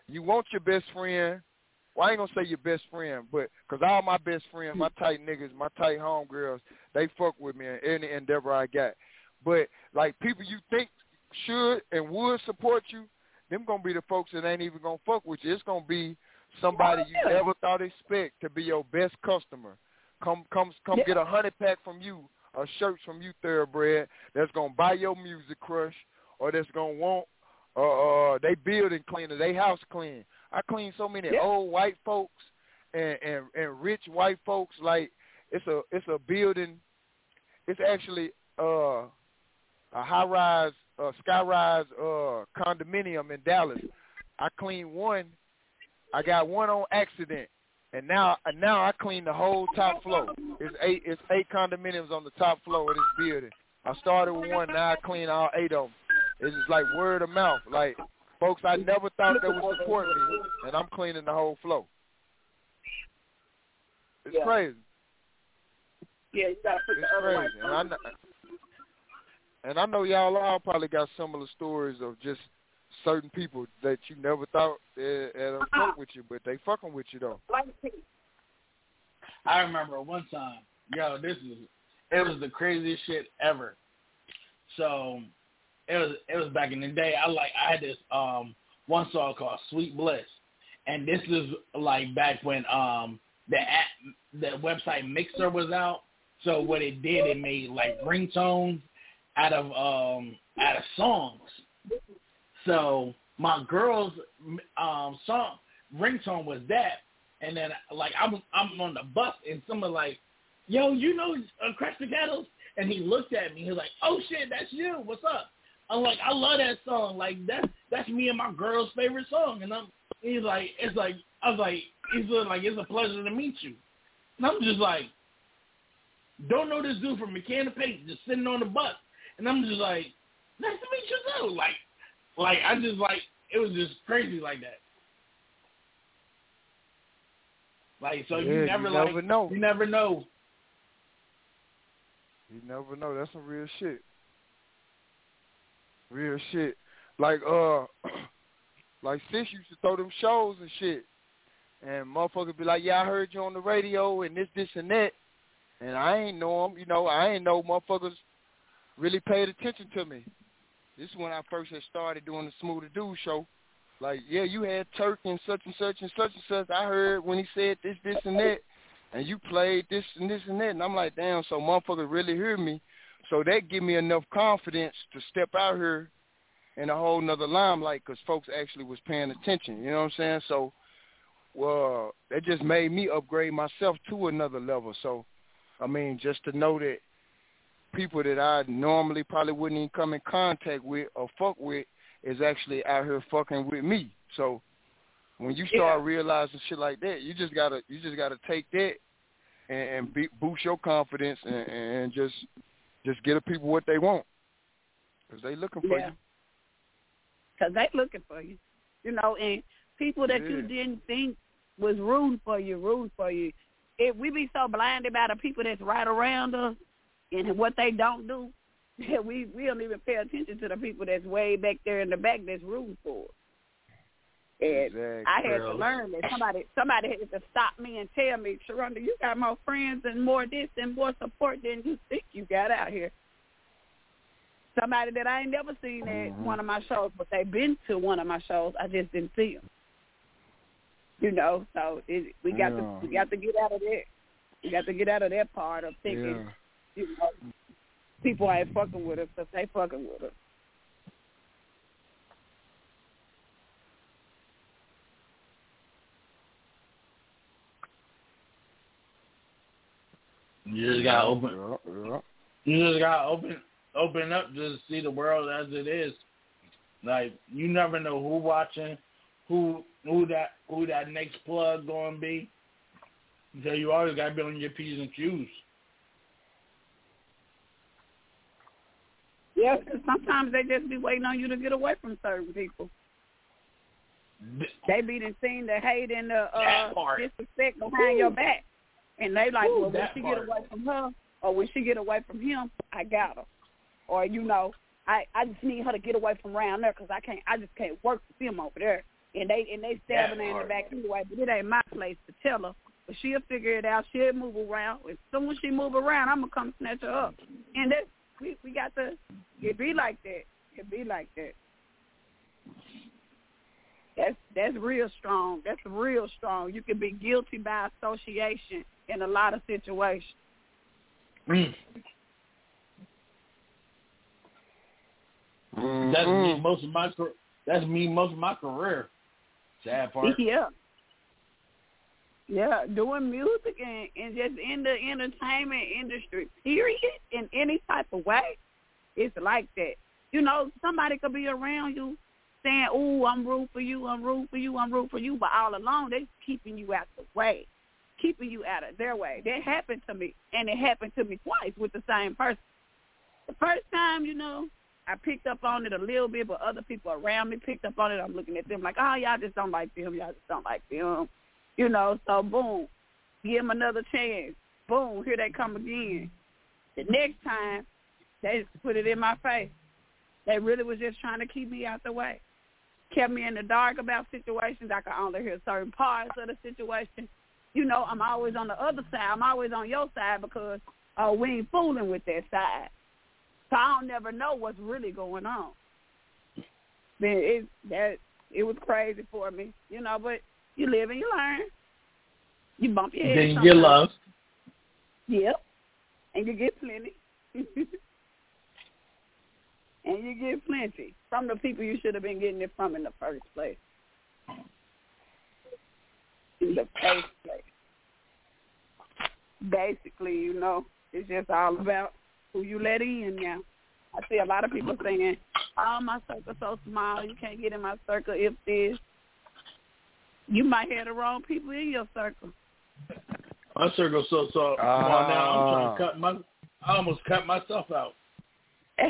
you want your best friend. Well, I ain't gonna say your best friend, but because all my best friends, my mm. tight niggas, my tight homegirls, they fuck with me in any endeavor I got. But like people you think should and would support you, them gonna be the folks that ain't even gonna fuck with you. It's gonna be somebody you never thought expect to be your best customer. Come come come Yeah. get a hundred pack from you of shirts from you, thoroughbred, that's gonna buy your music crush, or that's gonna want uh, uh they building cleaner, they house clean. I clean so many Yeah. old white folks and, and and rich white folks. Like it's a it's a building. It's actually uh a high rise, uh, sky rise uh condominium in Dallas. I cleaned one. I got one on accident, and now and now I clean the whole top floor. It's eight it's eight condominiums on the top floor of this building. I started with one, now I clean all eight of them. It's just like word of mouth. Like folks I never thought they would support me, and I'm cleaning the whole floor. It's Yeah. crazy. Yeah, you gotta put It's the other crazy, and I know, and I know y'all all probably got similar stories of just certain people that you never thought that that fuck with you, but they fucking with you though. I remember one time, yo, this is it was the craziest shit ever. So it was it was back in the day. I like I had this um one song called Sweet Bliss, and this is like back when um the app, the website Myxer was out. So what it did, it made like ringtones out of um out of songs. So my girl's um song ringtone was that, and then like I'm I'm on the bus and someone like, yo, you know uh, Crash the Kettles, and he looked at me. He was like, oh shit, that's you. What's up? I'm like, I love that song. Like that's that's me and my girl's favorite song. And I'm he's like, it's like I was like, he's like, it's a pleasure to meet you. And I'm just like, don't know this dude from Mechanic Pace, just sitting on the bus. And I'm just like, nice to meet you too. Like, like I just like it was just crazy like that. Like so Yeah, you you never never like know. you never know. You never know. That's some real shit. Real shit. Like uh, like sis used to throw them shows and shit, and motherfuckers be like, "Yeah, I heard you on the radio and this, this, and that," and I ain't know 'em. You know, I ain't know motherfuckers really paid attention to me. This is when I first had started doing the Smoother Dude show. Like, yeah, you had Turk and such and such and such and such. I heard when he said this, this, and that, and you played this and this and that, and I'm like, damn, so motherfuckers really hear me. So that give me enough confidence to step out here in a whole nother limelight because folks actually was paying attention. You know what I'm saying? So, well, that just made me upgrade myself to another level. So, I mean, just to know that people that I normally probably wouldn't even come in contact with or fuck with is actually out here fucking with me. So when you start Yeah. realizing shit like that, you just gotta you just gotta take that and, and be, boost your confidence and, and just just get the people what they want because they looking for Yeah. you. because they looking for you, you know, and people that you didn't think was rooting for you, rooting for you. If we be so blinded by the people that's right around us and what they don't do, we we don't even pay attention to the people that's way back there in the back that's rooting for us. And Exactly. I had to learn that somebody somebody had to stop me and tell me, Sharonda, you got more friends and more this and more support than you think you got out here. Somebody that I ain't never seen at Mhm. one of my shows, but they've been to one of my shows. I just didn't see them. You know, so it, we got Yeah. to we got to get out of that. We got to get out of that part of thinking, Yeah. You know, people ain't fucking with us because they fucking with us. You just gotta open Yeah, yeah. You just gotta open open up to see the world as it is. Like you never know who watching, who who that who that next plug gonna be. So you always gotta be on your p's and q's. Yeah, 'cause sometimes they just be waiting on you to get away from certain people. They be done seen the hate and the uh, disrespect behind your back, and they like, Ooh, well, when she part. get away from her, or when she get away from him, I got her, or you know, I I just need her to get away from around there because I can't, I just can't work with him over there, and they and they stabbing her in the back anyway. But it ain't my place to tell her. But she'll figure it out. She'll move around. As soon as she move around, I'm gonna come snatch her up. And that we we got to it be like that. It be like that. That's that's real strong. That's real strong. You can be guilty by association in a lot of situations. Mm. That's mm-hmm. me most of my that's me most of my career. Sad part. Yeah. Yeah, doing music and, and just in the entertainment industry, period, in any type of way, it's like that. You know, somebody could be around you saying, "Oh, I'm rooting for you, I'm rooting for you, I'm rooting for you," but all along they keeping you out the way, keeping you out of their way. That happened to me, and it happened to me twice with the same person. The first time, you know, I picked up on it a little bit, but other people around me picked up on it. I'm looking at them like, "Oh, y'all just don't like them. Y'all just don't like them." You know, so boom, give them another chance. Boom, here they come again. The next time, they just put it in my face. They really was just trying to keep me out the way. Kept me in the dark about situations. I could only hear certain parts of the situation. You know, I'm always on the other side. I'm always on your side because uh, we ain't fooling with that side. So I don't never know what's really going on. Then it that it was crazy for me, you know. But you live and you learn. You bump your head. Then you sometimes. get love. Yep. And you get plenty. and you get plenty from the people you should have been getting it from in the first place. In the first place. Basically, you know, it's just all about who you let in now. I see a lot of people saying, oh, my circle's so small, you can't get in my circle if this. You might have the wrong people in your circle. My circle's so so small now. I'm trying to ah. cut my. I almost cut myself out.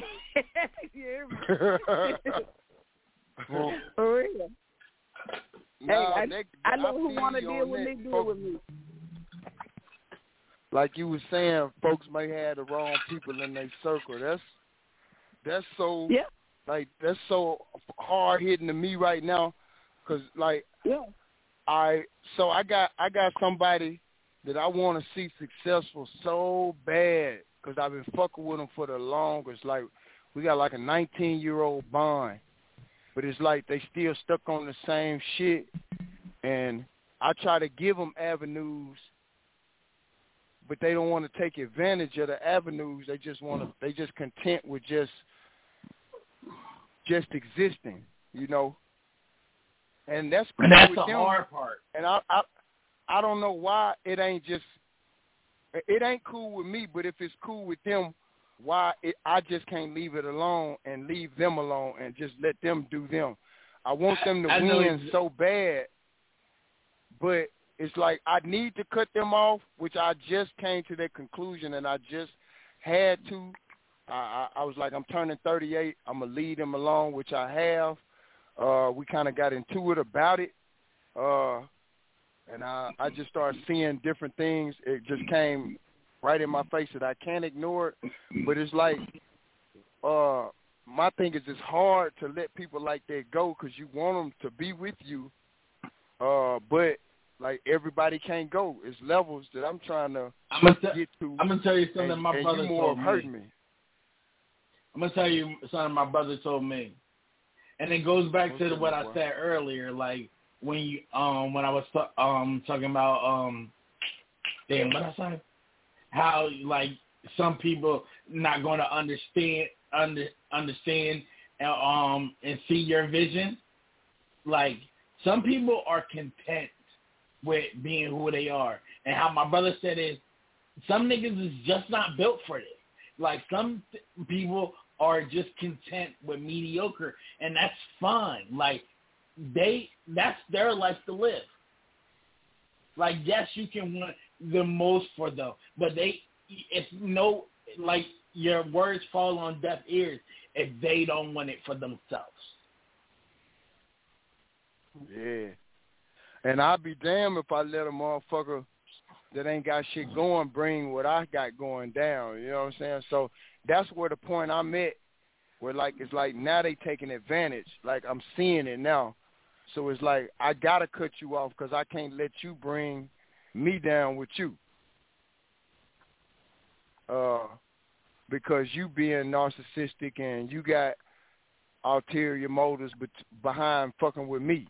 yeah. For real. Nah, hey, I, they- I know I who want to deal with that. me, deal with me. like you were saying, folks may have the wrong people in their circle. That's that's so Yeah, like that's so hard hitting to me right now, cause like yeah. I so I got I got somebody that I want to see successful so bad because I've been fucking with them for the longest. Like we got like a 19 year old bond, but it's like they still stuck on the same shit, and I try to give them avenues, but they don't want to take advantage of the avenues. They just want to. They just content with just just existing, you know. And that's And that's the them hard part. and I, I I don't know why it ain't just it ain't cool with me, but if it's cool with them, why it, I just can't leave it alone and leave them alone and just let them do them. I want them to I know win so bad, but it's like I need to cut them off, which I just came to that conclusion, and I just had to. I, I, I was like, I'm turning 38. I'm gonna lead them along, which I have. Uh, we kind of got into it about it. Uh, and I I just started seeing different things. It just came right in my face that I can't ignore it. But it's like, uh, my thing is it's hard to let people like that go because you want them to be with you, uh, but like everybody can't go. It's levels that I'm trying to I'm gonna, get to, I'm gonna tell you something and, my brother you more told me. me. I'm gonna tell you something my brother told me, and it goes back to what I said earlier. Like when you um when I was um talking about um damn what I say, how like some people not going to understand under understand and, um and see your vision. Like some people are content with being who they are, and how my brother said is some niggas is just not built for this. Like some th- people are just content with mediocre, and that's fine. Like they, that's their life to live. Like yes, you can want the most for them, but they, it's no like your words fall on deaf ears if they don't want it for themselves. Yeah. And I'd be damned if I let a motherfucker that ain't got shit going bring what I got going down. You know what I'm saying? So that's where the point I'm at, where like it's like now they taking advantage. Like I'm seeing it now. So it's like I gotta cut you off because I can't let you bring me down with you. Uh, because you being narcissistic and you got ulterior motives behind fucking with me.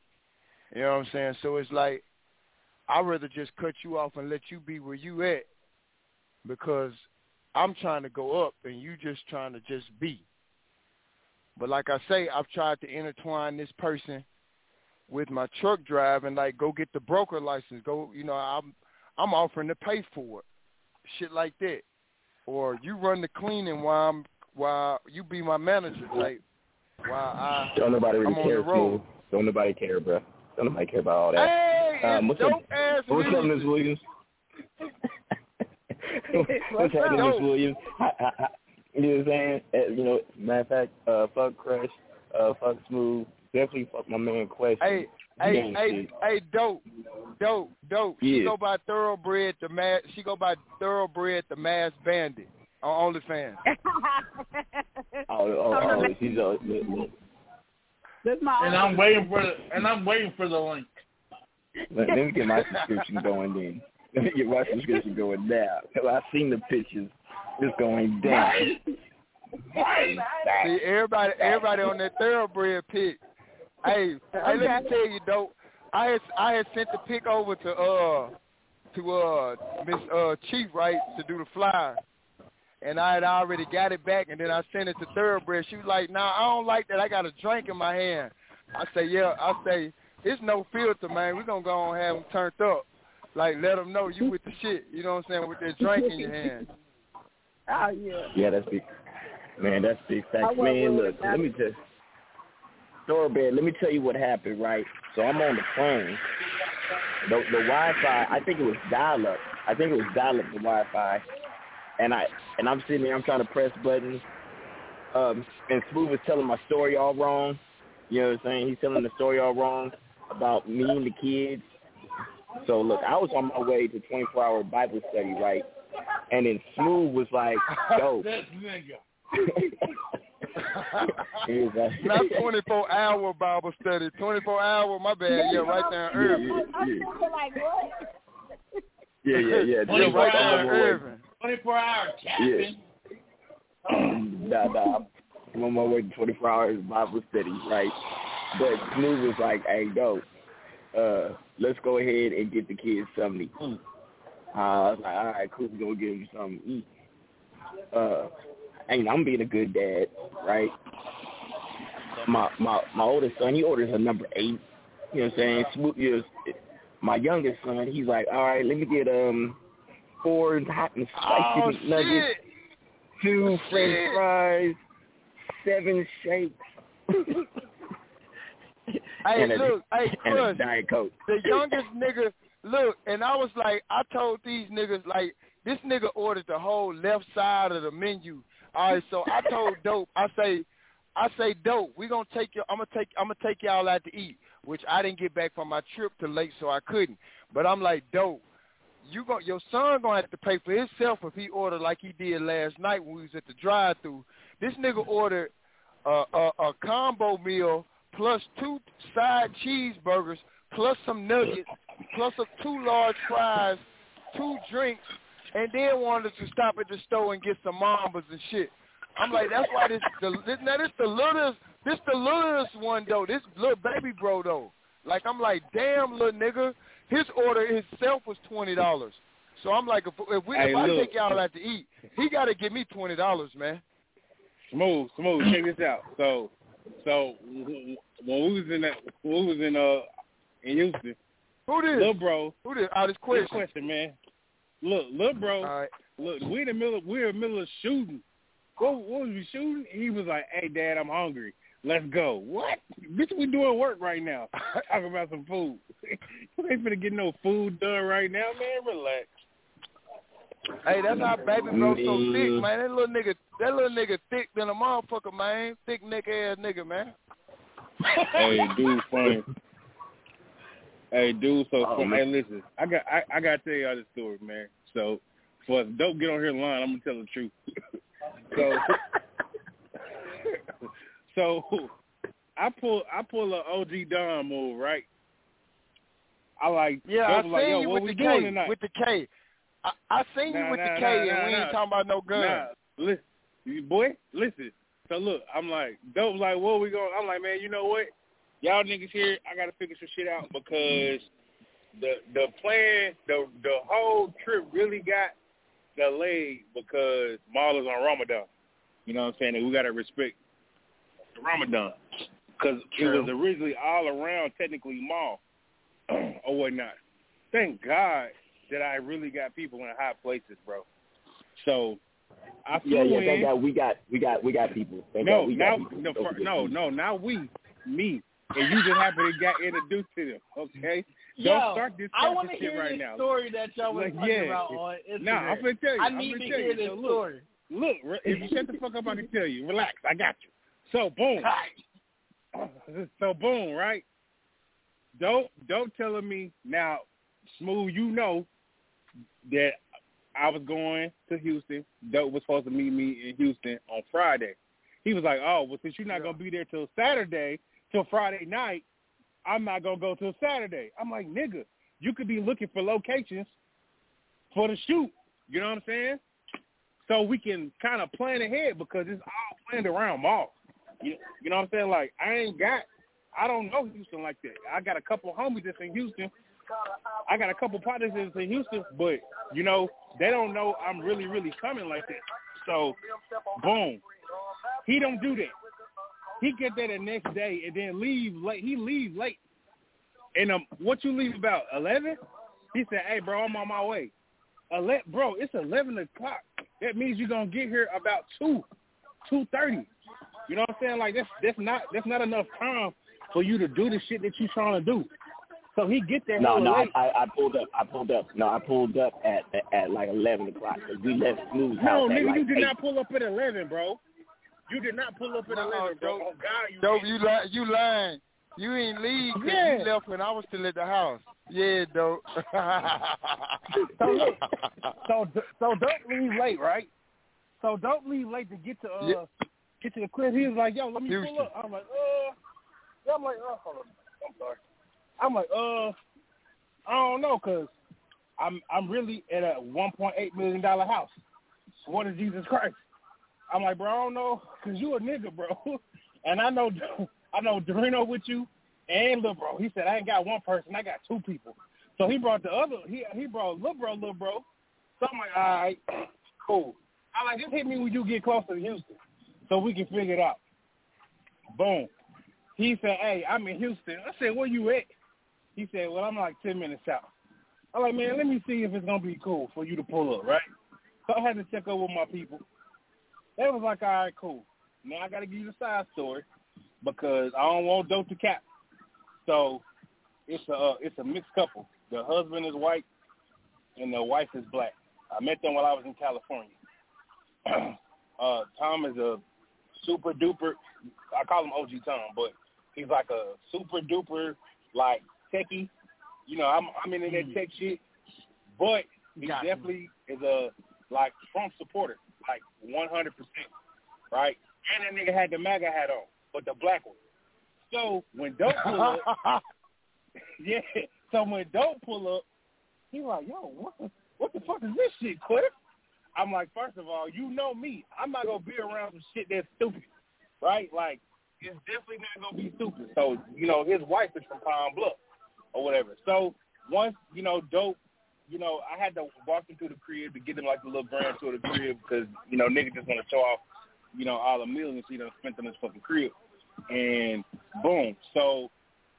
You know what I'm saying? So it's like I'd rather just cut you off and let you be where you at because I'm trying to go up and you just trying to just be. But like I say, I've tried to intertwine this person with my truck driving, like go get the broker license. Go, you know, I'm I'm offering to pay for it, shit like that. Or you run the cleaning while I'm while you be my manager type. While I don't nobody really I'm care. Don't nobody care, bro. Don't nobody care about all that. Hey, Um, it's what's dope up- ass What's up, music. Miss Williams? What's What's happening, up? Miss Williams? I, I, I, you know what I'm saying? Uh, you know, matter of fact, uh, fuck Crush, uh, fuck Smooth, definitely fuck my man Question. Hey, hey, hey, hey, dope, dope, dope. She go by thoroughbred the mass. She go by thoroughbred the mass bandit on OnlyFans. Oh, oh, oh, he's a, look, look. That's my And I'm waiting for the and I'm waiting for the link. Let, let me get my subscription going then. Let me get my subscription going now. Cause I've seen the pictures. It's going down. See, everybody, everybody on that thoroughbred pick. Hey, hey, let me tell you, dope. I had, I had sent the pick over to uh, to uh, Miss uh Chief right to do the flyer, and I had already got it back, and then I sent it to thoroughbred. She was like, "Nah, I don't like that. I got a drink in my hand." I say, "Yeah." I say, "It's no filter, man. We're gonna go on and have them turned up." Like, let them know you with the shit. You know what I'm saying? With that drink in your hand. Oh yeah. Yeah, that's big. Man, that's big I facts. Man, worried look, about let me just thoroughbred. Let me tell you what happened. Right, so I'm on the phone. The the Wi-Fi. I think it was dial up. I think it was dial up the Wi-Fi, and I and I'm sitting there. I'm trying to press buttons. Um, and Smooth is telling my story all wrong. You know what I'm saying? He's telling the story all wrong about me and the kids. So look, I was on my way to 24 hour Bible study, right? And then Smooth was like, "Yo." This nigga. like, Not 24 hour Bible study. 24 hour, my bad. Yeah, right there in Yeah, Irving. yeah, yeah. thinking like what? Yeah, yeah, yeah. Yeah, 24 right I'm there on in my way. Irving. Twenty four hour cabin. nah, nah. I'm on my way to 24 hours Bible study, right? But Smooth was like, hey, yo, uh, let's go ahead and get the kids something to eat. Uh, I was like, all right, cool, we're going to give them something to eat. Uh, and I'm being a good dad, right? My my my oldest son, he orders a number eight. You know what I'm saying? Smooth, you know, my youngest son, he's like, all right, let me get um four hot and spicy Oh, nuggets two french fries, seven shakes, Hey, and a, look, hey, and a Diet Coke. the youngest nigga, look, and I was like, I told these niggas, like, this nigga ordered the whole left side of the menu. All right, so I told Dope, I say, I say, Dope, we gonna take you, I'm gonna take, I'm gonna take y'all out to eat, which I didn't get back from my trip till late, so I couldn't. But I'm like, Dope, you gon' your son gonna have to pay for himself if he ordered like he did last night when we was at the drive-through. This nigga ordered a, a, a combo meal plus two side cheeseburgers plus some nuggets plus a, two large fries, two drinks, and then wanted to stop at the store and get some mambas and shit. I'm like, that's why this the this, now this the littlest this the littlest one though. This little baby bro though. Like I'm like, damn little nigga, his order itself was twenty dollars. So I'm like, if, if we Hey, if I look. take y'all out to eat, he got to give me twenty dollars, man. Smooth, smooth. Check this out. So, so when we was in that, when we was in uh in Houston, Who this? little bro, Who this? Oh, this question. question, man. Look, little bro, right. look, we in the middle, we're in the middle of shooting. What, what was we shooting? He was like, "Hey, Dad, I'm hungry. Let's go." What? Bitch, we doing work right now. Talking about some food. you ain't finna get no food done right now, man. Relax. Hey, that's how baby bro so thick, man. That little nigga, that little nigga thick than a motherfucker, man. Thick neck ass nigga, man. hey, dude, funny. Hey, dude, so Oh. Hey, listen, I got I, I got to tell y'all this story, man. So, for us, don't get on here lying. I'm gonna tell the truth. so, so I pull I pull a OG Don move, right? I like Yeah, I like, seen Yo, you what with the K. tonight? With the K. I, I seen you with nah, the K, nah, and nah, we ain't nah. talking about no gun. Nah, listen, you- boy, listen. So look, I'm like, Dope like, what we going? I'm like, man, you know what? Y'all niggas here, I gotta figure some shit out because the the plan, the the whole trip really got delayed because Marla's on Ramadan. You know what I'm saying? And we gotta respect the Ramadan because it was originally all around technically mall or whatnot. Thank God that I really got people in high places, bro. So I flew Yeah, yeah, in. thank God we got we got we got people. Thank no, God we now, got people. no, Don't for, no, no, not we, me, and you just happen to got introduced to them. Okay, Yo, don't start this I want to hear right this now. story that y'all was Like, talking yeah. about on Instagram. Nah, I'm gonna tell you. I I'm need gonna tell hear you. this So look, story. Look, if you shut the fuck up, I can tell you. Relax, I got you. So boom, so boom, right? Don't don't telling me now, smooth. You know that I was going to Houston. Dope was supposed to meet me in Houston on Friday. He was like, "Oh, well, since you're not gonna be there till Saturday, till Friday night, I'm not gonna go till Saturday." I'm like, "Nigga, you could be looking for locations for the shoot. You know what I'm saying? So we can kind of plan ahead because it's all planned around malls. You, you know what I'm saying? Like I ain't got, I don't know Houston like that. I got a couple homies that's in Houston. I got a couple partners that's in Houston, but you know they don't know I'm really really coming like that. So boom, he don't do that. He get there the next day and then leave late. He leave late. And um, what you leave about eleven? He said, "Hey, bro, I'm on my way." Ele- bro, it's eleven o'clock. That means you're gonna get here about two, two thirty. You know what I'm saying? Like that's that's not that's not enough time for you to do the shit that you're trying to do. So he get there No, no, I. I, I pulled up. I pulled up. No, I pulled up at at, at like eleven o'clock. 'cause We left Smooth's no, house at nigga, like you did eight. not pull up at eleven, bro. You did not pull up at No, eleven, bro. dope. Oh God, you Dope, you li- you lying. You ain't leave 'cause Yeah. you left when I was still at the house. Yeah, dope. So look, so so don't leave late, right? So don't leave late to get to uh Yeah. get to the crib. He was like, "Yo, let me Houston. pull up." I'm like, "Uh," yeah, I'm like, "Uh, hold on. I'm sorry." I'm like, "Uh, I don't know, cause I'm I'm really at a 1.8 million dollar house. What is Jesus Christ?" I'm like, "Bro, I don't know, cause you a nigga, bro, and I know I know Dorino with you and Lil Bro." He said, "I ain't got one person, I got two people." So he brought the other. He he brought Lil Bro, Lil Bro. So I'm like, all right, cool. I like just hit me when you get closer to Houston, so we can figure it out. Boom. He said, hey, I'm in Houston. I said, where you at? He said, well, I'm like ten minutes out. I'm like, man, let me see if it's gonna be cool for you to pull up, right? So I had to check up with my people. They was like, all right, cool. Now I gotta give you the side story because I don't want dope to cap. So it's a uh, it's a mixed couple. The husband is white and the wife is black. I met them while I was in California. uh, Tom is a super duper. I call him OG Tom, but he's like a super duper like techie. You know, I'm I'm into that mm. tech shit, but he Got you. definitely is a like Trump supporter, like 100 percent, right? And that nigga had the MAGA hat on, but the black one. So when Dope pull up, yeah. So when Dope pull up, he's like, "Yo, what the what the fuck is this shit, Cliff?" I'm like, first of all, you know me. I'm not gonna be around some shit that's stupid, right? Like, it's definitely not gonna be stupid. So, you know, his wife is from Pine Bluff or whatever. So once, you know, Dope, you know, I had to walk him through the crib to get him like the little grand tour of the crib because, you know, nigga just want to show off, you know, all the millions he done spent on this fucking crib. And boom. So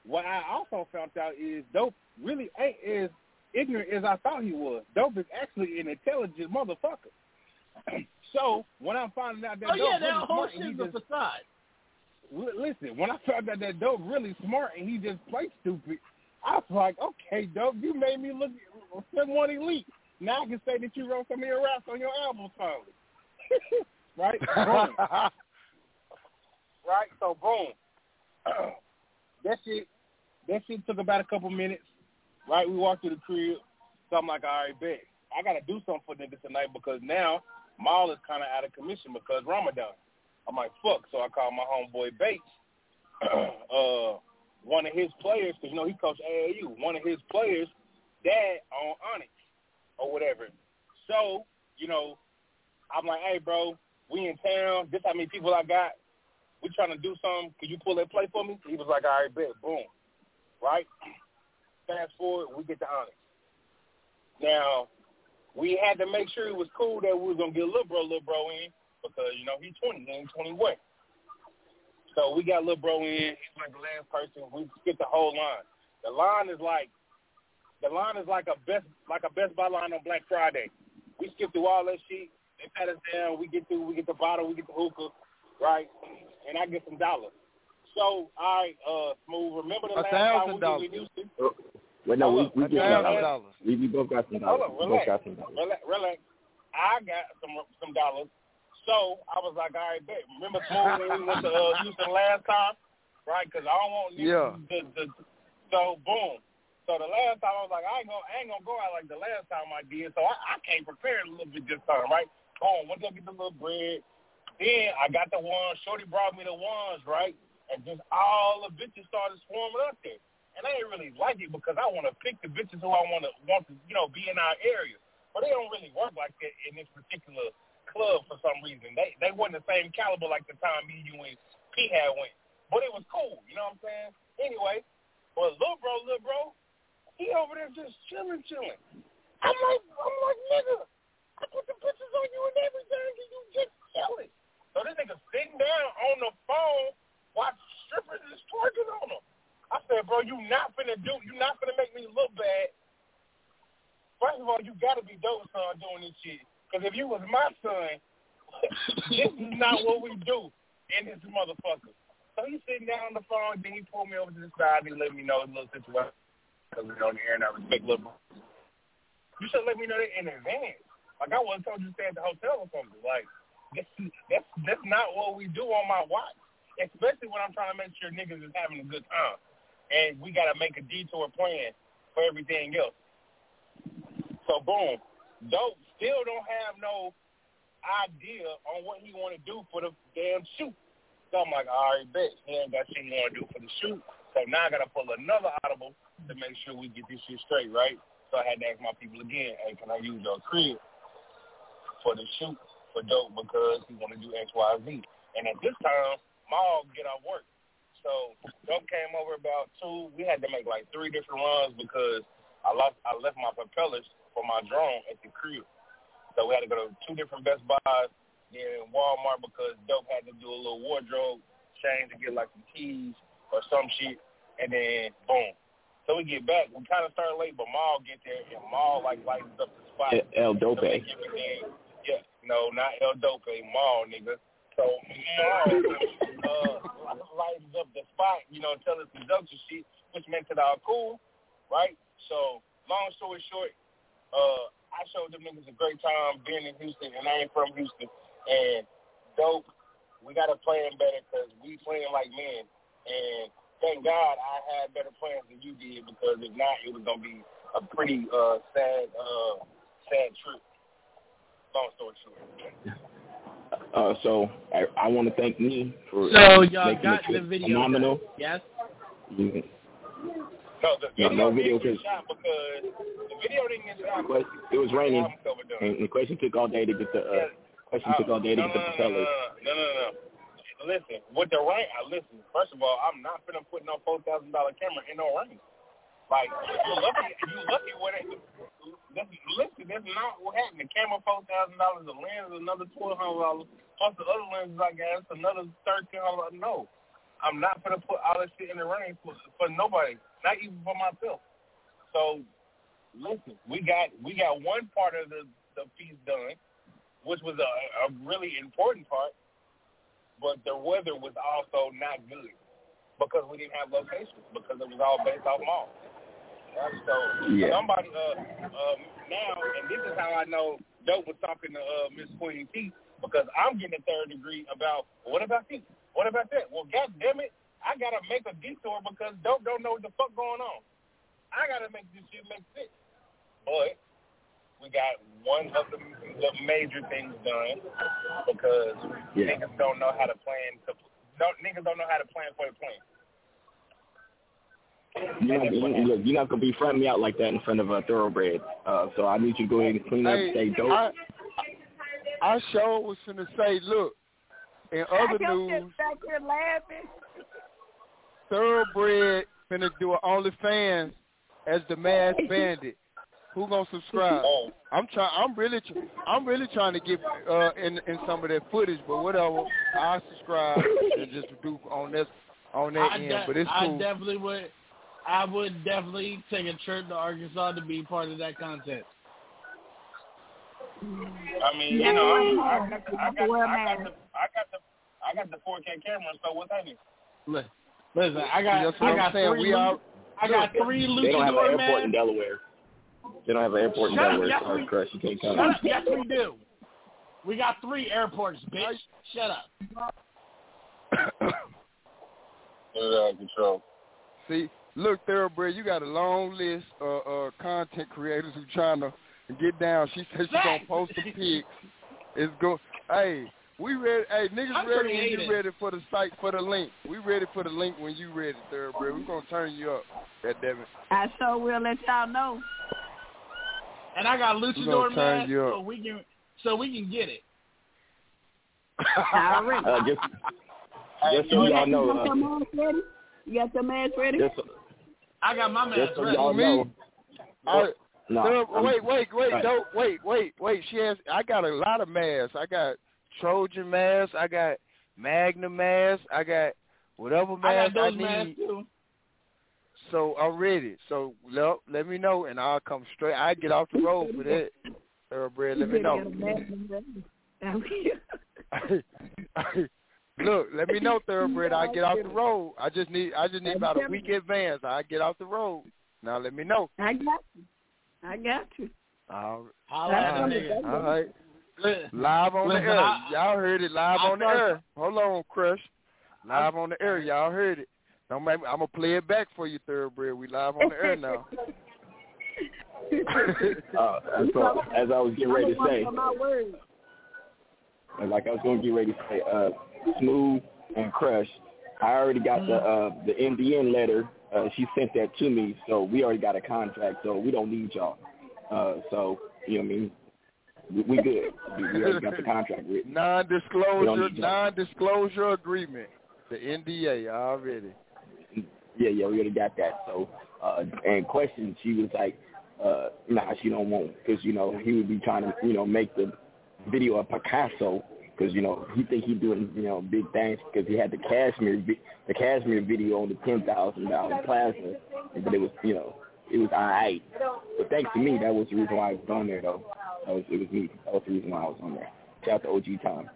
what I also found out is Dope really ain't as ignorant as I thought he was. Dope is actually an intelligent motherfucker. so when I'm finding out that Oh Dope yeah, that really whole smart, and he shit's a facade. listen, when I found out that Dope really smart and he just plays stupid, I was like, okay, Dope, you made me look someone elite. Now I can say that you wrote some of your raps on your album finally. right? Boom. right? So boom. that shit that shit took about a couple minutes. Right? We walked through the crib. So I'm like, all right, bet. I gotta do something for niggas tonight because now Maul is kinda out of commission because Ramadan. I'm like, fuck. So I called my homeboy Bates. uh one of his players, because you know he coached AAU, one of his players, dad on Onyx or whatever. So, you know, I'm like, hey, bro, we in town. This how many people I got. We trying to do something. Can you pull that play for me? He was like, all right, bet. Boom. Right? Fast forward, we get to Onyx. Now, we had to make sure it was cool that we was to get little bro, little bro in because, you know, he's 20, he ain't 21. So we got little bro in. He's like the last person. We skipped the whole line. The line is like the line is like a best like a Best Buy line on Black Friday. We skip through all that shit. They pat us down. We get through. We get the bottle. We get the hookah, right? And I get some dollars. So, all right, uh, Smooth. Remember the A last thousand time we did Houston? Well, no, we we get some dollars. dollars. We, we both got some Hold dollars. on, We both relax. got some dollars. Relax, relax. I got some some dollars. So I was like, all right, bet. Remember when we went to uh, Houston last time, right? Because I don't want niggas Yeah. to, to, so boom. So the last time I was like, I ain't gonna, I ain't gonna go out like the last time I did. So I, I came prepared a little bit this time, right? Boom, went to get the little bread. Then I got the ones. Shorty brought me the ones, right? And just all the bitches started swarming up there. And I didn't really like it because I want to pick the bitches who I want to want to, you know, be in our area. But they don't really work like that in this particular club for some reason. They they wasn't the same caliber like the time me, you, and P had went. But it was cool, you know what I'm saying? Anyway, but little bro, little bro, he over there just chilling, chilling. I'm like, I'm like, nigga, I put the pictures on you and everything, and you just chilling. So this nigga sitting down on the phone while strippers is twerking on him. I said, bro, you not finna do, you not finna make me look bad. First of all, you gotta be dope son doing this shit. Because if you was my son, this is not what we do in this motherfucker. So he's sitting down on the phone, then he pulled me over to the side and he let me know the little situation. Because we're on the air and I respect little bro. You should let me know that in advance. Like I wasn't told you to stay at the hotel or something. Like this, that's that's not what we do on my watch. Especially when I'm trying to make sure niggas is having a good time, and we got to make a detour plan for everything else. So boom, dope still don't have no idea on what he want to do for the damn shoot. So I'm like, all right, bet he ain't got shit he want to do for the shoot. So now I got to pull another audible to make sure we get this shit straight, right? So I had to ask my people again, hey, can I use your crib for the shoot for dope because he want to do X, Y, Z. And at this time, Maul get off work. So dope came over about two. We had to make like three different runs because I lost. I left my propellers for my drone at the crib. So we had to go to two different Best Buys, then Walmart because dope had to do a little wardrobe change to get like some keys or some shit, and then boom. So we get back. We kind of started late, but Maul get there, and Maul like lights up the spot. El Dope. everything- Yeah, no, not El Dope, Maul, nigga. So Maul uh, lights up the spot, you know, tell us some jokes and shit, which makes it all cool, right? So long story short, uh, I showed them niggas a great time being in Houston, and I ain't from Houston. And dope, we got to plan better because we playing like men. And thank God I had better plans than you did because if not, it was gonna be a pretty uh, sad, uh, sad trip. Long story short. Uh, so I, I want to thank me for So y'all making got the the video. phenomenal. done, Yes. You- No, the video, no video didn't get because- shot because the video didn't get shot. It was raining, Album cover done. and the question took all day to get the uh, question Uh, took all day to no, get no, no, propellers. No, no, no, no. Listen, with the rain, I listen. First of all, I'm not finna put no four thousand dollar camera in no rain. Like you lucky, you lucky with it. That's, listen, that's not what happened. The camera four thousand dollars, the lens another twelve hundred dollars, plus the other lenses I got, it's another thirteen hundred. No, I'm not gonna put all this shit in the rain for, for nobody, not even for myself. So listen, we got we got one part of the the piece done, which was a, a really important part, but the weather was also not good because we didn't have locations because it was all based off malls. Right? So Yeah. somebody uh um now and this is how I know Dope was talking to uh Miss Queen T because I'm getting a third degree about what about this? What about that? Well god damn it, I gotta make a detour because Dope don't know what the fuck going on. I gotta make this shit make sense. But we got one of the, the major things done because Yeah. niggas don't know how to plan to don't niggas don't know how to plan for the plan. You're not, you, look, you're not gonna be fronting me out like that in front of a thoroughbred. Uh, so I need you to go ahead and clean up, Hey, stay dope. I, I sure was finna say, look, in other I kept news, sitting back here laughing. Thoroughbred finna do an OnlyFans as the Masked Bandit. Who gonna subscribe? I'm trying. I'm really. Tr- I'm really trying to get uh, in in some of that footage, but whatever. I subscribe and just do on this on that I, end. de- but it's cool. I definitely would. I would definitely take a trip to Arkansas to be part of that content. I mean, you know, I, I, got, I, got, I got the, I got the, I got the 4K camera. So what's happening? Li- Listen, I got, That's what I got saying. three. We are. I got three They don't have an luchador airport in. Delaware. They don't have an airport in Shut up, Delaware. yes, Sorry, we- Crush. You can't come. Shut up. Yes, we do. We got three airports, bitch. Shut up. Out of control. See, look, thoroughbred, you got a long list of uh, content creators who trying to get down. She said she gonna post some pics. It's go. Hey, we ready. Hey, niggas I'm ready when you ready for the site for the link. We ready for the link when you ready, thoroughbred. We gonna turn you up. God damn it. I sure will let y'all know. And I got gonna luchador turn man, you up. so we can, so we can get it. Already. Uh, just, just so y'all know, you got your uh, mask ready? You got your mask ready? just, I got my man just so ready. y'all Me? know. All right. No, Thorough- wait, wait, wait, Right. don't wait, wait, wait. She has. I got a lot of masks. I got Trojan masks. I got Magnum masks. I got whatever I mask got those need. masks too. So I'm ready. So let, let me know, and I'll come straight. I get off the road for that. Thoroughbred, let me know. better get a mask down here. Look, let me know, Thoroughbred. I get off the road. I just need, I just need about a week advance. I get off the road. Now let me know. I got you. I got you. All Holla at a right, nigga. all right. Listen, Live on Listen, the air. I- y'all heard it live I on the thought- air. Hold on, Crush. Live on the air. Y'all heard it. Don't make me, I'm gonna play it back for you, Thoroughbred. We live on the air now. Uh, so, as I was getting ready to say, and like I was going to get ready to say, uh, Smooth and Crush, I already got the uh, the MDN letter. Uh, she sent that to me, so we already got a contract, so we don't need y'all. Uh, so you know what I mean? We, good. We, we already got the contract written. Non-disclosure, non-disclosure agreement. The NDA already. Yeah, yeah, we already got that. So, uh, and question, she was like, uh, nah, she don't want, because, you know, he would be trying to, you know, make the video of Picasso, because, you know, he think he doing, you know, big things, because he had the Cashmere, the Cashmere video on the $10,000 plaza, but it was, you know, it was all right. But thanks to me, that was the reason why I was on there, though. That was, it was me. That was the reason why I was on there. Shout out to OG Tom.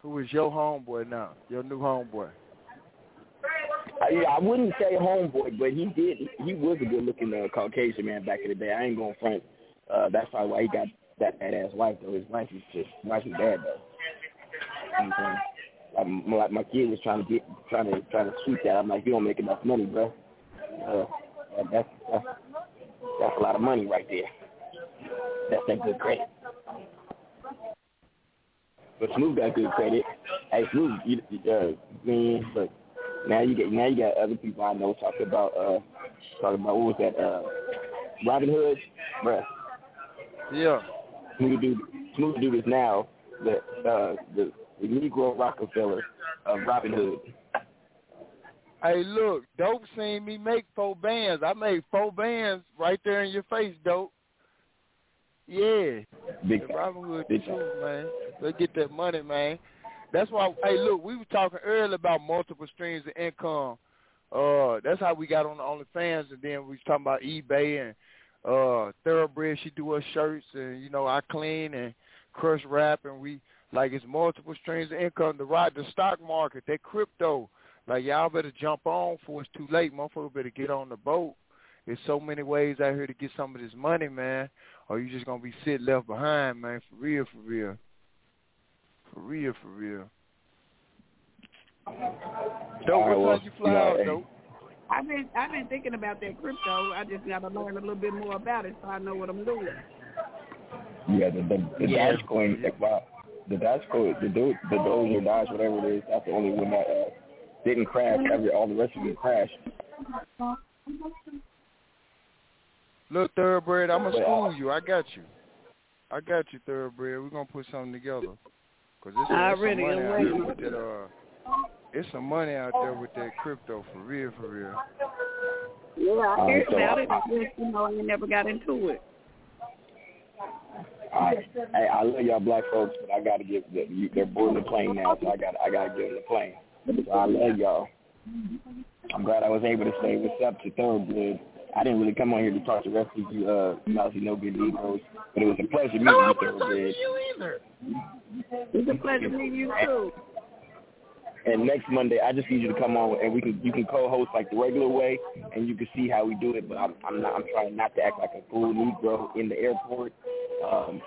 Who is your homeboy now? Your new homeboy. Uh, yeah, I wouldn't say homeboy, but he did. He was a good-looking uh, Caucasian man back in the day. I ain't going front. Uh, that's probably why he got that badass wife though. His wife is just wife is bad though. You know I'm? Like, my- kid was trying to get, trying to trying to sweep that. I'm like, you don't make enough money, bro. Uh, that's that's that's a lot of money right there. That's that good credit. But Smooth got good credit. Hey, Smooth, you, uh, man, but now you get now you got other people I know talking about uh talking about what was that uh Robin Hood, bruh. Yeah. Smooth do Smooth do this now. The uh the, the Negro Rockefeller of Robin Hood. Hey, look, Dope seen me make four bands. I made four bands right there in your face, Dope. Yeah. Big. Robin Hood Big too, man. Let's get that money, man. That's why. Hey, look, we were talking earlier about multiple streams of income. Uh, that's how we got on the OnlyFans, and then we was talking about eBay and uh, Thoroughbred. She do her shirts, and you know I clean and crush rap, and we like it's multiple streams of income. to ride the stock market, that crypto. Like y'all better jump on before it's too late. Motherfucker better get on the boat. There's so many ways out here to get some of this money, man. Or you just gonna be sitting left behind, man. For real, for real. For real, for real. Dope, All right, what well, time you fly yeah, out, hey. Dope? I've been I've been thinking about that crypto. I just gotta learn a little bit more about it so I know what I'm doing. Yeah, the the, the Yeah. Dogecoin, like, wow, the Dogecoin, the do the Doge or Doge, whatever it is, that's the only one that uh, didn't crash. Every all the rest of them crashed. Look, Thoroughbred, I'm gonna Well, school you. I got you. I got you, Thoroughbred. We're gonna put something together. Cause it's, I there's some really money am out there with that. Uh, it's some money out there with that crypto for real, for real. Yeah, I Um, heard so about I- it. Just, you know, I never got into it. Right. Hey, I love y'all black folks, but I gotta get they're boarding the plane now, so I got I gotta get on the plane. So I love y'all. I'm glad I was able to say what's up to Thoroughbred. I didn't really come on here to talk to the rest of you uh mousy no good Negroes, but it was a pleasure meeting I you, to you either. It's a pleasure meeting you too. And next Monday, I just need you to come on and we can you can co-host like the regular way, and you can see how we do it. But I'm I'm not I'm trying not to act like a fool Negro in the airport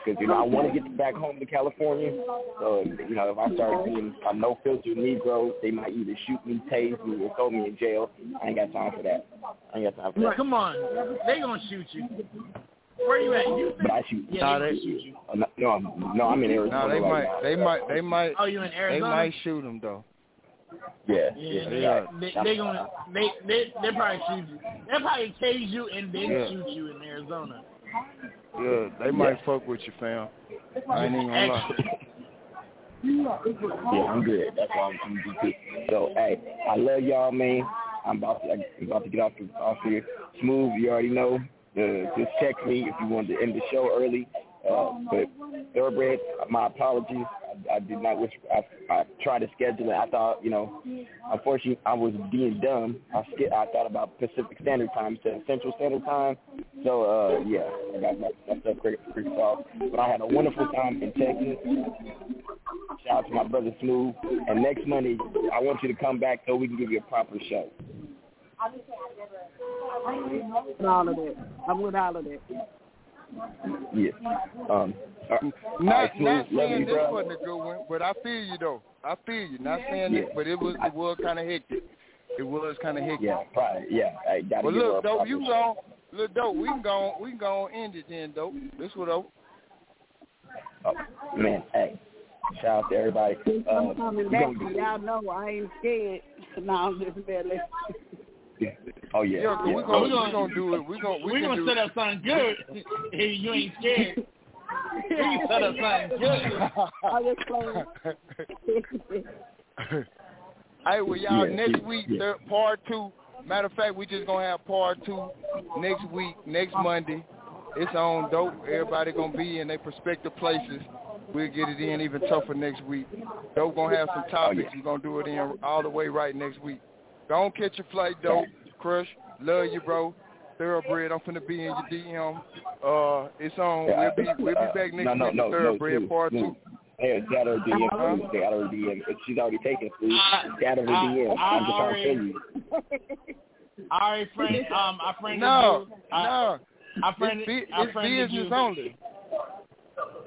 because you know I want to get back home to California. So you know if I start being a no filter Negro, they might either shoot me, tase me, or throw me in jail. I ain't got time for that. I ain't got time for that. Come on, they gonna shoot you. Where you at? You But I shoot. Yeah, Nah, they they- shoot you. Uh, no, no, I'm- no, I'm in Arizona No, they right might, now. they might, they might, Oh, you in Arizona? they might shoot him though. Yeah, Yeah, Yeah. they, they, they gonna they they they probably shoot you. They probably tase you and then Yeah. shoot you in Arizona. Yeah, they might fuck with you, fam. I ain't even gonna lie. Yeah, I'm good. That's why I'm coming to So, hey, I love y'all, man. I'm about to, I'm about to get off the, off here. Smooth, you already know. Uh, just text me if you want to end the show early. Uh, but thoroughbred, my apologies. I, did not wish. I, I tried to schedule it. I thought, you know, unfortunately, I was being dumb. I sk- I thought about Pacific Standard Time instead of Central Standard Time. So, uh, yeah, I got my, my stuff pretty, off. But I had a wonderful time in Texas. Shout out to my brother Smooth. And next Monday, I want you to come back so we can give you a proper show. With all of that. I'm with all of that. Yeah. Um, uh, Not, Alright, Smooth, not saying you, this bro. wasn't a good one, but I feel you though. I feel you. Not saying Yeah. it, but it was, it was kind of hectic. It was kind of hectic. Yeah, probably. Yeah, I gotta Well, give her a look, dope, proper you show. go, look, dope, we can go, we can go end it then, dope. This what dope. Oh, man, hey, shout out to everybody. Uh, I'm coming back. Y'all know I ain't scared. No, I'm just barely. Yeah. Oh yeah, Yeah, 'cause yeah. we gonna, we oh, gonna- we gonna do it. We're gonna, we We can gonna do set up something good. If you ain't scared, we can set up something good. I just playing. Hey, well, y'all, Yeah, next yeah, week, yeah. third, part two. Matter of fact, we just gonna have part two next week, next Monday. It's on dope. Everybody gonna be in their prospective places. We'll get it in even tougher next week. Dope gonna have some oh, topics. We're gonna do it in all the way right next week. Don't catch your flight, dope. Crush, love you, bro. Thoroughbred, I'm finna be in your DM. Uh, it's on. Yeah, We'll be we'll be uh, back next no, no, week. no, for no, Thoroughbred Smooth, part Smooth. two. Hey, it's got her DM. Huh? Smooth. They got her DM. But She's already taken food. I- Got her I- DM. I I'm just trying to already- tell you. All right, friend. Um, I friended No, you. I, no. I It's, friended. bu- I it's friended business you. only.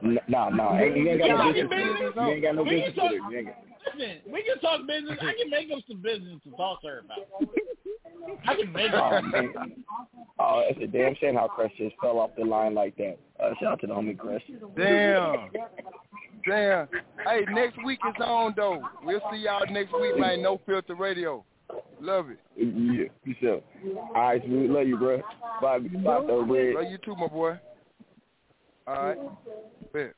N- No, no, hey, you ain't got no Yeah, business. business with her. You ain't got no We can business talk- with her. You ain't got- Listen, we can talk business. I can make up some business to talk to her about. I can make Oh up. man. Oh, it's a damn shame how Crush just fell off the line like that. Uh, shout out to the homie Chris. Damn. Damn. Hey, next week is on though. We'll see y'all next week, man. No filter radio. Love it. Yeah, for sure. All right, Smooth. Love you, bro. Bye, bye, though, Love you too, my boy. All right. Bet.